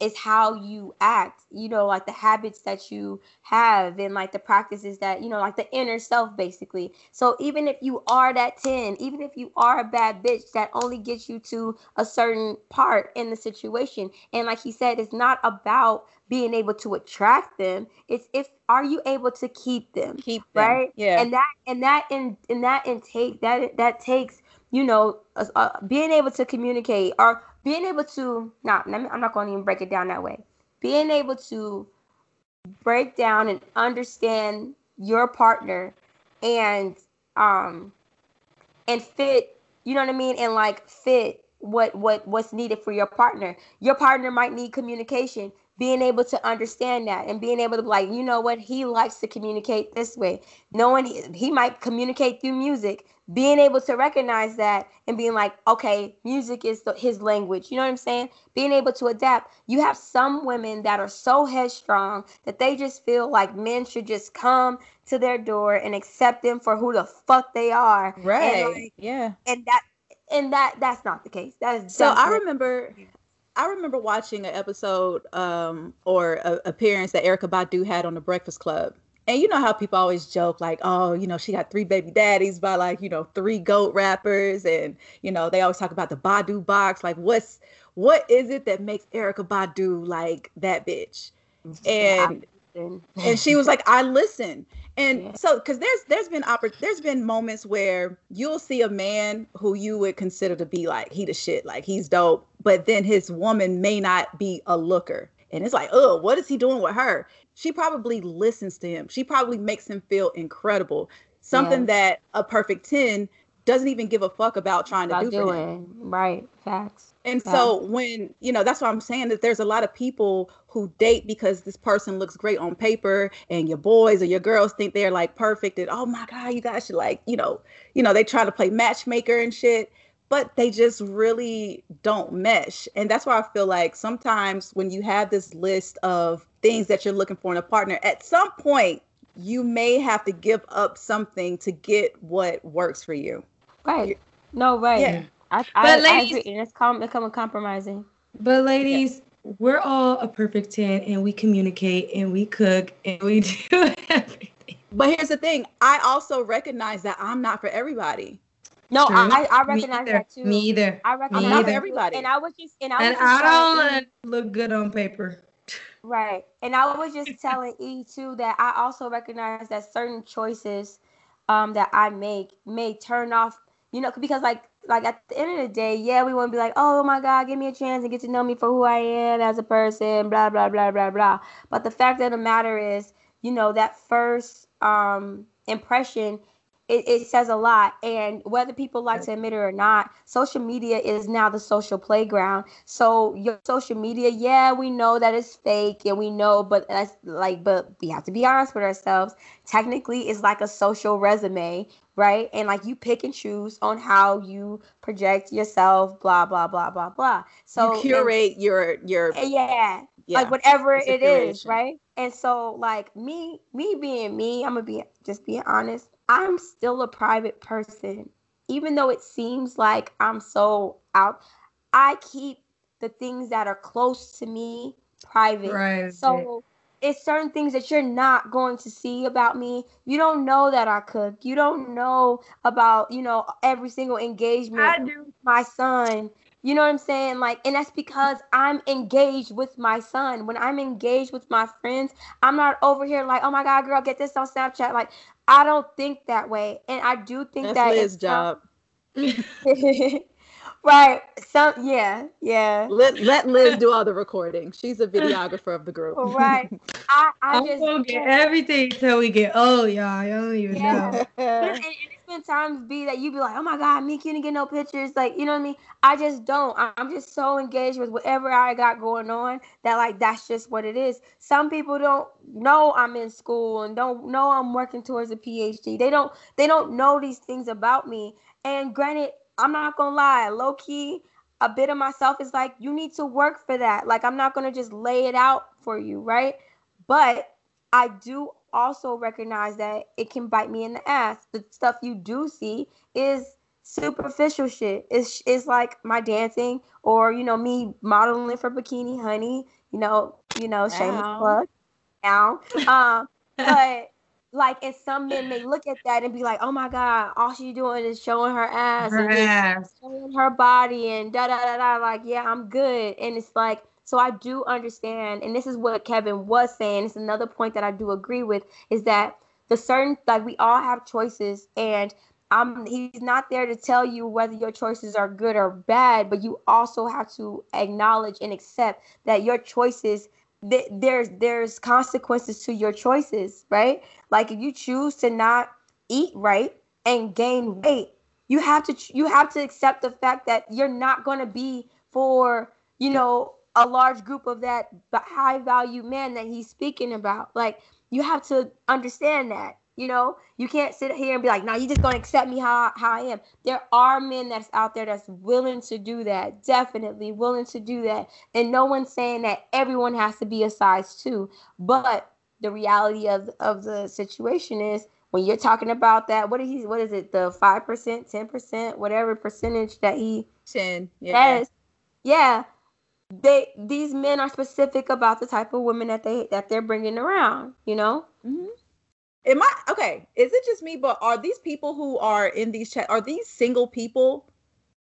is how you act you know like the habits that you have and like the practices that you know like the inner self basically. So even if you are that 10 even if you are a bad bitch that only gets you to a certain part in the situation. And like he said it's not about being able to attract them. It's if are you able to keep them keep them. right? yeah. And that and that in in that intake that that takes you know uh, uh, being able to communicate or being able to not i'm not going to even break it down that way. Being able to break down and understand your partner and um and fit you know what i mean? And like fit what what what's needed for your partner. Your partner might need communication being able to understand that and being able to be like you know what he likes to communicate this way knowing he, he might communicate through music being able to recognize that and being like, okay, music is the, his language. You know what I'm saying? Being able to adapt. You have some women that are so headstrong that they just feel like men should just come to their door and accept them for who the fuck they are. Right. And like, yeah. And that and that that's not the case. That is so. I remember. I remember watching an episode um, or a appearance that Erykah Badu had on the Breakfast Club, and you know how people always joke like oh you know she got three baby daddies by like you know three goat rappers. And you know they always talk about the badu box. Like what's what is it that makes erykah badu like that bitch? And and she was like i listen and yeah. so because there's there's been oppor- there's been moments where you'll see a man who you would consider to be like he the shit like he's dope but then his woman may not be a looker and it's like oh what is he doing with her she probably listens to him. She probably makes him feel incredible. Something yeah. that a perfect 10 doesn't even give a fuck about trying to do him. Right. Facts. And Facts. so when, you know, that's what I'm saying that there's a lot of people who date because this person looks great on paper and your boys or your girls think they're like perfect and oh my God, you guys should like, you know, you know, they try to play matchmaker and shit but they just really don't mesh. And that's why I feel like sometimes when you have this list of things that you're looking for in a partner, at some point you may have to give up something to get what works for you. Right. No, right. Yeah. I, I, but ladies, I agree. It's com- becoming compromising. But ladies, yeah. we're all a perfect 10 and we communicate and we cook and we do everything. But here's the thing I also recognize that I'm not for everybody. No, I, I recognize that too. Me either. I recognize that. I'm not for everybody. And I was just and I and I don't look good on paper. Right. And I was just telling E too that I also recognize that certain choices um that I make may turn off, you know, because like like at the end of the day, yeah, we want to be like, oh my God, give me a chance and get to know me for who I am as a person, blah blah blah blah blah. But the fact of the matter is, you know, that first um impression it, it says a lot. And whether people like to admit it or not, social media is now the social playground. So your social media, yeah, we know that it's fake and we know, but that's like, but we have to be honest with ourselves. Technically, it's like a social resume, right? And like you pick and choose on how you project yourself, blah blah blah blah blah. So you curate and, your your yeah, yeah, like whatever it is, right? And so like me, me being me, I'm gonna be just being honest. I'm still a private person. Even though it seems like I'm so out, I keep the things that are close to me private. Right. So it's certain things that you're not going to see about me. You don't know that I cook. You don't know about, you know, every single engagement. I do. My son. You know what I'm saying? Like, and that's because I'm engaged with my son. When I'm engaged with my friends, I'm not over here like, oh my God, girl, get this on Snapchat. Like, I don't think that way, and I do think That's that Liz's job. right. Some yeah, yeah. Let let Liz do all the recording. She's a videographer of the group. Right. I, I I'm just get everything until we get oh y'all. I don't even yeah. know. and, and even times be that you be like, oh my God, Meek, you didn't get no pictures. Like, you know what I mean? I just don't. I'm just so engaged with whatever I got going on that, like, that's just what it is. Some people don't know I'm in school and don't know I'm working towards a PhD. They don't, they don't know these things about me. And granted, I'm not gonna lie, low key, a bit of myself is like, you need to work for that. Like, I'm not gonna just lay it out for you, right? But I do also recognize that it can bite me in the ass. The stuff you do see is superficial shit. It's, it's like my dancing or, you know, me modeling for Bikini Honey, you know, you know, shameless Ow. plug. Now, um, but like, and some men may look at that and be like, "Oh my God, all she's doing is showing her ass her and ass. showing her body and da da da da." Like, yeah, I'm good, and it's like, so I do understand, and this is what Kevin was saying. It's another point that I do agree with is that the certain like we all have choices, and I'm he's not there to tell you whether your choices are good or bad, but you also have to acknowledge and accept that your choices th- there's there's consequences to your choices, right? Like if you choose to not eat right and gain weight, you have to you have to accept the fact that you're not going to be for you know a large group of that high value man that he's speaking about. Like you have to understand that. You know, you can't sit here and be like, "No, you just gonna accept me how how I am." There are men that's out there that's willing to do that, definitely willing to do that, and no one's saying that everyone has to be a size two. But the reality of of the situation is when you're talking about that, what is he? What is it? The five percent, ten percent, whatever percentage that he ten, yeah, has, yeah they these men are specific about the type of women that they that they're bringing around you know? Mm-hmm. am i okay is it just me but are these people who are in these chat are these single people?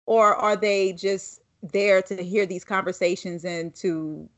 Or are they just there to hear these conversations and to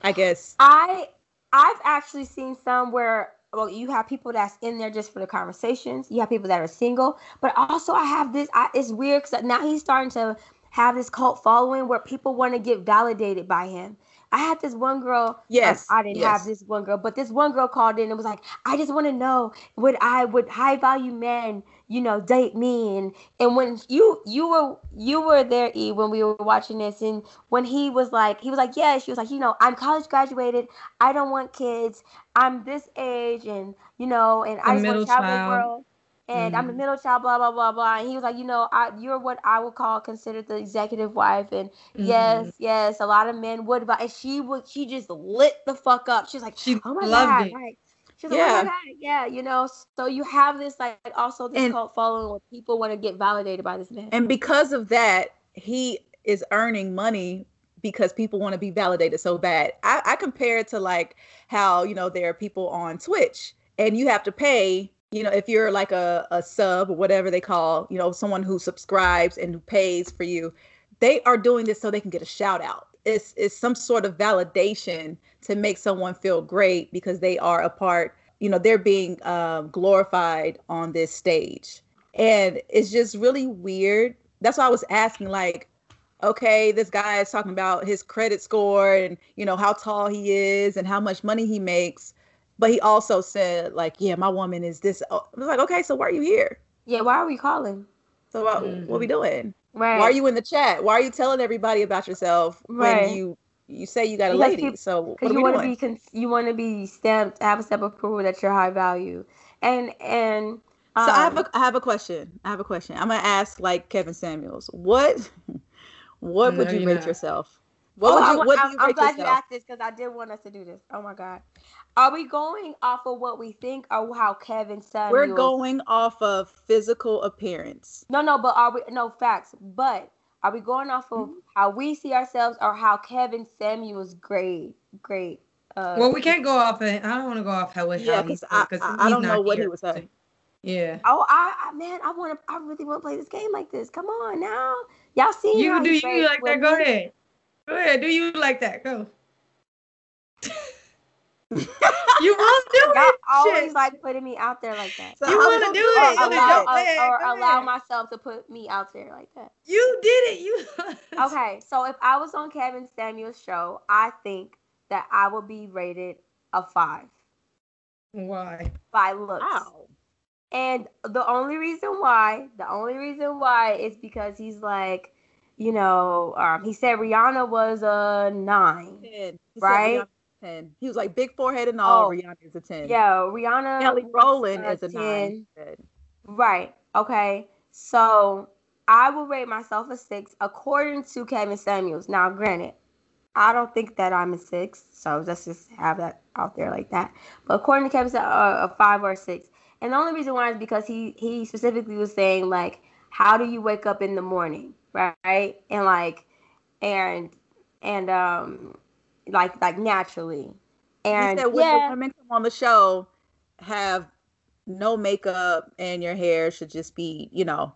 i guess i i've actually seen some where well you have people that's in there just for the conversations. You have people that are single. But also i have this I, it's weird because now he's starting to have this cult following where people want to get validated by him. I had this one girl. Um, yes. I didn't yes. have this one girl, but this one girl called in and was like, I just want to know would I would high value men, you know, date me? And and when you you were you were there, E, when we were watching this, and when he was like, he was like, Yeah, she was like, you know, I'm college graduated, I don't want kids, I'm this age, and you know, and I just want to travel the world and mm-hmm. I'm the middle child, blah blah blah blah. And he was like, you know, I, you're what I would call considered the executive wife, and mm-hmm. yes, yes, a lot of men would, but and she would, she just lit the fuck up. She's like, she oh my god, like, she's like, yeah. oh my god, yeah, you know. So you have this like also this and, cult following where people want to get validated by this man, and because of that, he is earning money because people want to be validated so bad. I, I compare it to like how you know there are people on Twitch and you have to pay you know, if you're like a, a sub or whatever they call, you know, someone who subscribes and who pays for you, they are doing this so they can get a shout out. It's, it's some sort of validation to make someone feel great because they are a part, you know, they're being um, glorified on this stage. And it's just really weird. That's why I was asking, like, okay, this guy is talking about his credit score and, you know, how tall he is and how much money he makes but he also said, like, yeah, my woman is this. I was like, okay, so why are you here? Yeah, why are we calling? So what, mm-hmm. what are we doing? Right. Why are you in the chat? Why are you telling everybody about yourself right. when you you say you got a lady? People, so what are you want to be con- you want to be stamped, have a step of approval that you're high value, and and. Um, so I have um, a I have a question. I have a question. I'm gonna ask like Kevin Samuels. What what would you rate yourself? What oh, would you, what I, do you I'm glad yourself? you asked this because I did want us to do this. Oh my god. Are we going off of what we think or how Kevin Samuels? We're going off of physical appearance. No, no, but are we no facts? But are we going off of mm-hmm. how we see ourselves or how Kevin Samuels grade grade? Uh, well, we can't go off. Of, I don't want to go off how, yeah, because I, I, I don't know what he was saying. Yeah. Oh, I, I man, I want to. I really want to play this game like this. Come on now, y'all see? You do you like that? Go ahead. Go ahead. Do you like that? Go. you won't do Y'all it. always Shit. like putting me out there like that. So you want to do it? Or, allow, or, or allow myself to put me out there like that. You did it. You. okay, so if I was on Kevin Samuel's show, I think that I would be rated a five. Why? By looks. Wow. And the only reason why, the only reason why is because he's like, you know, um, he said Rihanna was a nine, 10. He right? 10. He was like big forehead and all. Oh. Rihanna is a 10. Yeah, Rihanna. Kelly Rowland is a 10. 9. Right. Okay. So I will rate myself a six according to Kevin Samuels. Now, granted, I don't think that I'm a six, so let's just have that out there like that. But according to Kevin, uh, a five or a six. And the only reason why is because he he specifically was saying like, how do you wake up in the morning, right? And like, and and um, like like naturally. And he said yeah, women come on the show, have no makeup and your hair should just be, you know,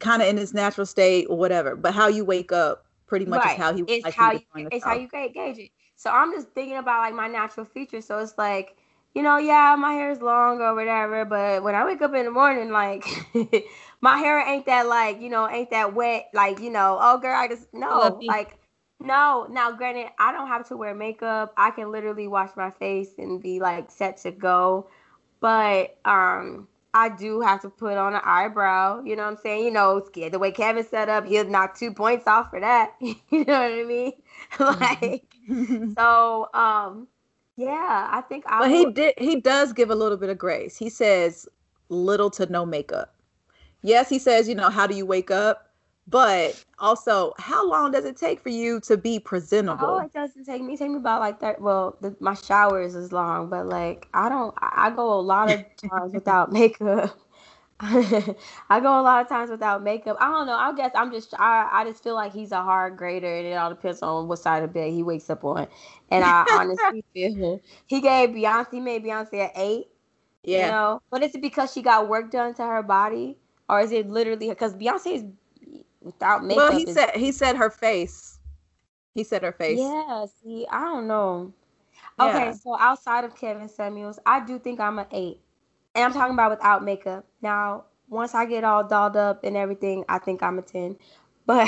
kind of in its natural state or whatever. But how you wake up pretty much Right. is how he it's likes how you you it's how you gauge it. So I'm just thinking about like my natural features. So it's like, you know, yeah, my hair is long or whatever, but when I wake up in the morning, like my hair ain't that like, you know, ain't that wet, like, you know, oh girl, I just no, like no. Now granted, I don't have to wear makeup. I can literally wash my face and be like set to go. But um I do have to put on an eyebrow, you know what I'm saying? You know, scared the way Kevin set up, he'll knock two points off for that. you know what I mean? like so um yeah, I think I but he did he does give a little bit of grace. He says little to no makeup. Yes, he says, you know, how do you wake up? But also, how long does it take for you to be presentable? Oh, it doesn't take me. It take me about like that. Well, the, my showers is long, but like I don't. I, I go a lot of times without makeup. I go a lot of times without makeup. I don't know. I guess I'm just. I I just feel like he's a hard grader, and it all depends on what side of bed he wakes up on. And I honestly feel he gave Beyonce he made Beyonce an eight. yeah. You know, but is it because she got work done to her body, or is it literally because Beyonce is without makeup? well, he is- said he said her face. He said her face. Yeah, see, I don't know. Yeah. Okay, so outside of Kevin Samuels, I do think I'm an eight. And I'm talking about without makeup. Now, once I get all dolled up and everything, I think I'm a 10. But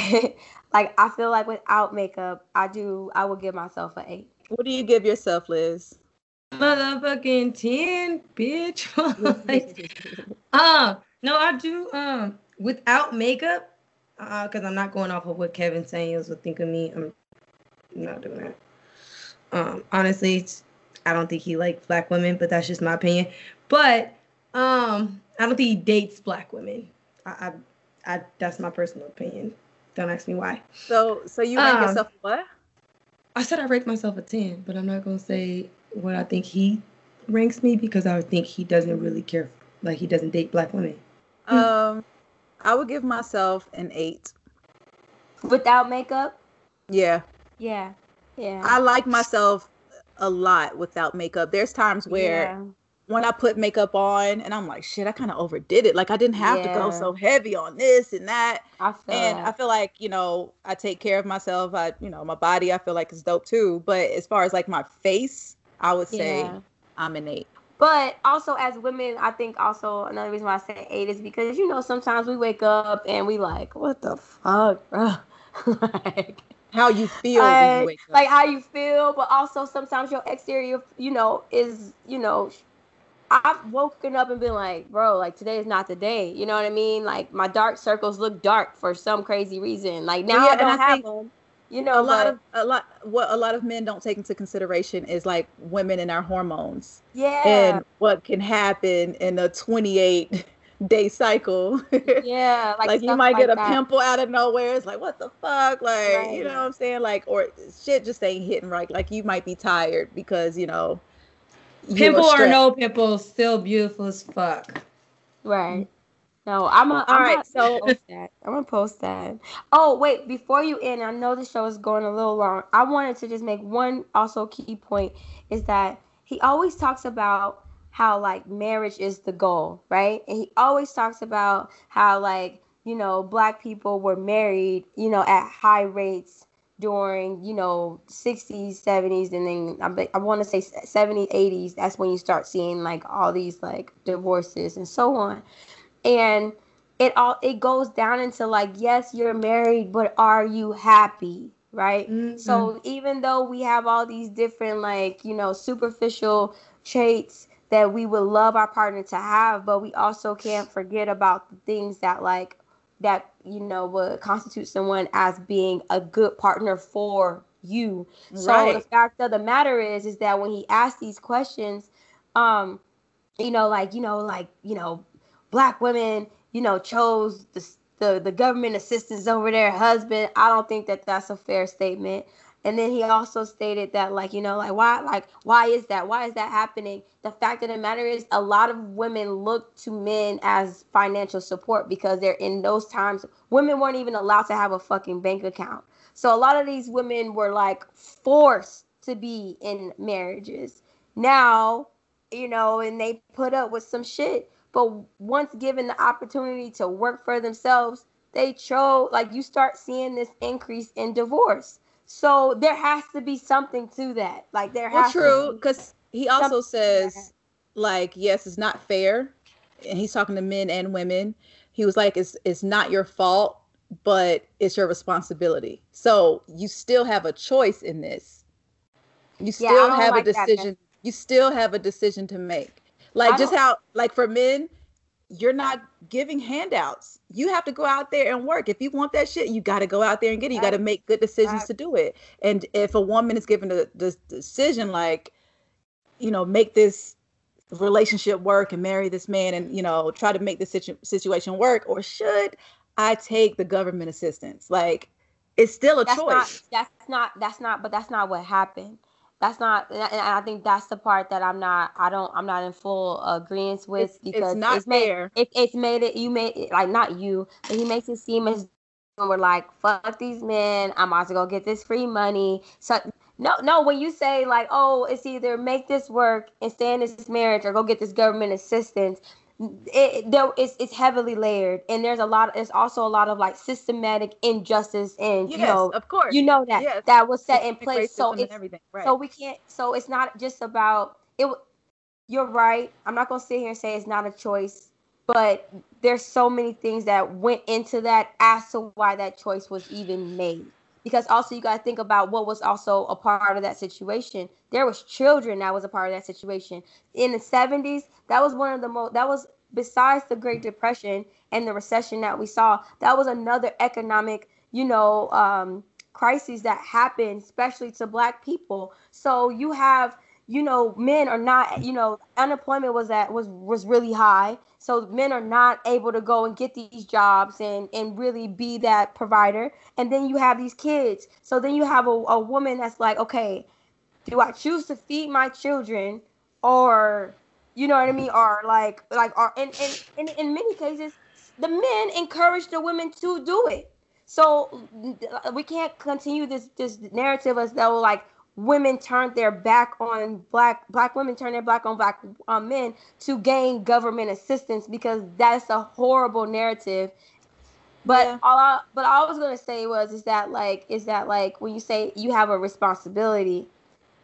like I feel like without makeup, I do I would give myself an eight. What do you give yourself, Liz? Motherfucking 10, bitch. Like, um, no, I do um without makeup, uh, because I'm not going off of what Kevin Samuels would think of me. I'm not doing that. Um, honestly, I don't think he likes black women, but that's just my opinion. But um, I don't think he dates black women. I, I, I that's my personal opinion. Don't ask me why. So, so you rank Um, yourself what? I said I rate myself a 10, but I'm not going to say what I think he ranks me because I think he doesn't really care. Like, he doesn't date black women. Um, I would give myself an eight. Without makeup? Yeah, Yeah. Yeah. I like myself a lot without makeup. There's times where Yeah. when I put makeup on and I'm like, shit, I kind of overdid it. Like I didn't have to go so heavy on this and that. I feel and that. I feel like, you know, I take care of myself. I, you know, my body I feel like is dope too. But as far as like my face, I would say Yeah. I'm an eight. But also as women, I think also another reason why I say eight is because you know sometimes we wake up and we like, what the fuck, bro? like, How you feel when you like, wake up. like how you feel, but also sometimes your exterior, you know, is you know. I've woken up and been like, bro, like today is not the day. You know what I mean? Like my dark circles look dark for some crazy reason. Like now yeah, I don't I have think them. You know, a lot of a lot what a lot of men don't take into consideration is like women and our hormones yeah, and what can happen in a 28 day cycle. yeah, like, like, you stuff might get a that. pimple out of nowhere. It's like, what the fuck? Like, Right. you know what I'm saying? Like, or shit just ain't hitting right. Like, you might be tired because, you know, you Pimple or no pimple, still beautiful as fuck. Right. No, I'm a. All I'm right, so- post that. I'm gonna post that. Oh wait, before you end, I know the show is going a little long. I wanted to just make one also key point is that he always talks about how like marriage is the goal, right? And he always talks about how like you know black people were married, you know, at high rates during you know 60s 70s and then i, I want to say 70s 80s that's when you start seeing like all these like divorces and so on and it all it goes down into like yes you're married but are you happy right so even though we have all these different like you know superficial traits that we would love our partner to have, but we also can't forget about the things that like that you know would constitute someone as being a good partner for you. So Right. the fact of the matter is is that when he asked these questions, um, you know, like, you know, like, you know, black women, you know, chose the the, the government assistance over their husband. I don't think that that's a fair statement. And then he also stated that, like, you know, like why, like, why is that? Why is that happening? The fact of the matter is, a lot of women look to men as financial support because they're in those times. Women weren't even allowed to have a fucking bank account. So a lot of these women were like forced to be in marriages. Now, you know, and they put up with some shit. But once given the opportunity to work for themselves, they chose like you start seeing this increase in divorce. So there has to be something to that. Like there Well, has true, to be true, because he also that. says, like, yes, it's not fair, and he's talking to men and women. He was like, it's it's not your fault, but it's your responsibility. So you still have a choice in this. You still don't have like a that decision. You still have a decision to make. Like just how, like for men, you're not giving handouts. You have to go out there and work. If you want that shit, you got to go out there and get it. You got to make good decisions to do it. And if a woman is given the, the decision, like, you know, make this relationship work and marry this man and, you know, try to make the situ- situation work, or should I take the government assistance? Like, it's still a that's not choice. that's not that's not but that's not what happened that's not and I- think that's the part that i'm not i don't i'm not in full agreement with It's, because it's not made fair. it, it's made it you made it like not you but he makes it seem as we're like fuck these men i'm about to go get this free money so no no when you say like oh it's either make this work and stay in this marriage or go get this government assistance it, there it's, it's heavily layered and there's a lot it's also a lot of like systematic injustice and Yes, you know of course. you know that Yes. that was set in place so it's everything. Right. so we can't so it's not just about it you're right i'm not gonna sit here and say it's not a choice but there's so many things that went into that as to why that choice was even made because also you got to think about what was also a part of that situation. There was children that was a part of that situation. In the 70s that was one of the most that was besides the great depression and the recession that we saw that was another economic you know um crises that happened especially to black people. So you have you know men are not you know unemployment was at was was really high so men are not able to go and get these jobs and and really be that provider. And then you have these kids. So then you have a, a woman that's like okay do i choose to feed my children or you know what i mean? Or like like or in in, in, in many cases the men encourage the women to do it. So we can't continue this this narrative as though like women turned their back on black black women turn their back on black um, men to gain government assistance because that's a horrible narrative but Yeah. all I, but all I was gonna say was is that like is that like when you say you have a responsibility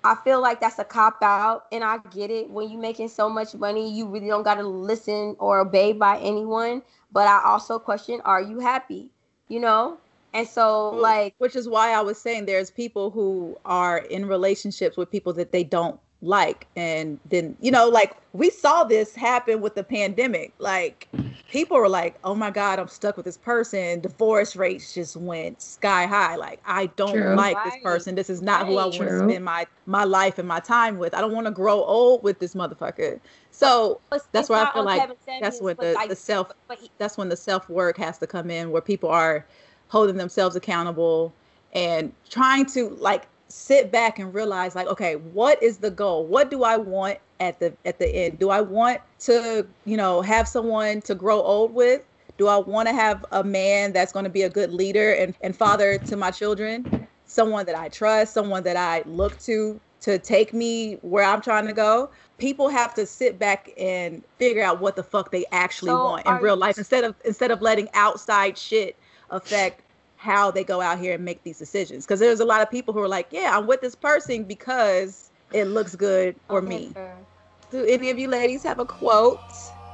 I feel like that's a cop out, and I get it. When you're making so much money, you really don't gotta listen or obey by anyone. But I also question: Are you happy? You know. And so, Well, like, which is why I was saying there's people who are in relationships with people that they don't like. And then you know like we saw this happen with the pandemic. Like people were like oh my god i'm stuck with this person. Divorce rates just went sky high. Like i don't True. like this person. This is not who i want to spend my my life and my time with. I don't want to grow old with this motherfucker. So it's- that's it's why I feel like that's when the, like, the self he- that's when the self work has to come in where people are holding themselves accountable and trying to like sit back and realize like okay what is the goal? What do i want at the at the end? Do i want to you know have someone to grow old with? Do i want to have a man that's going to be a good leader and, and father to my children? Someone that i trust someone that i look to to take me where i'm trying to go? People have to sit back and figure out what the fuck they actually So want in real life instead of instead of letting outside shit affect how they go out here and make these decisions. Because there's a lot of people who are like yeah i'm with this person because it looks good for Okay, me. Fair. do any of you ladies have a quote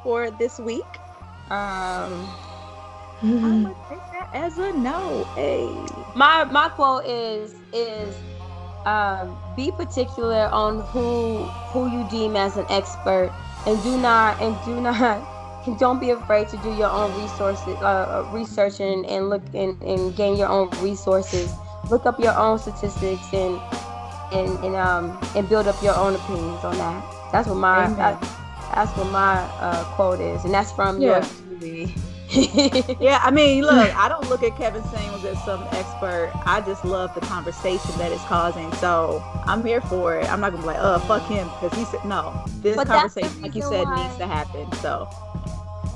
for this week? Um, i would take that as a no. Hey. My my quote is is um, be particular on who who you deem as an expert, and do not and do not don't be afraid to do your own resources uh, uh, research and, and look and, and gain your own resources. Look up your own statistics and and and um and build up your own opinions on that. That's what my that, that's what my uh, quote is, and that's from yeah. Julie. yeah, I mean, look, I don't look at Kevin Samuels as some expert. I just love the conversation that it's causing. So I'm here for it. I'm not gonna be like, oh, fuck him, because he said no. This but conversation, like you said, why. needs to happen. So.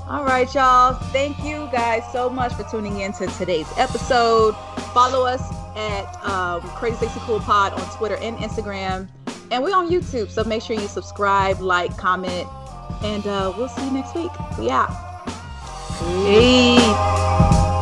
All right, y'all. Thank you guys so much for tuning in to today's episode. Follow us at um, Crazy Sexy Cool Pod on Twitter and Instagram. And we're on YouTube, so make sure you subscribe, like, comment, and uh, we'll see you next week. We out. Peace.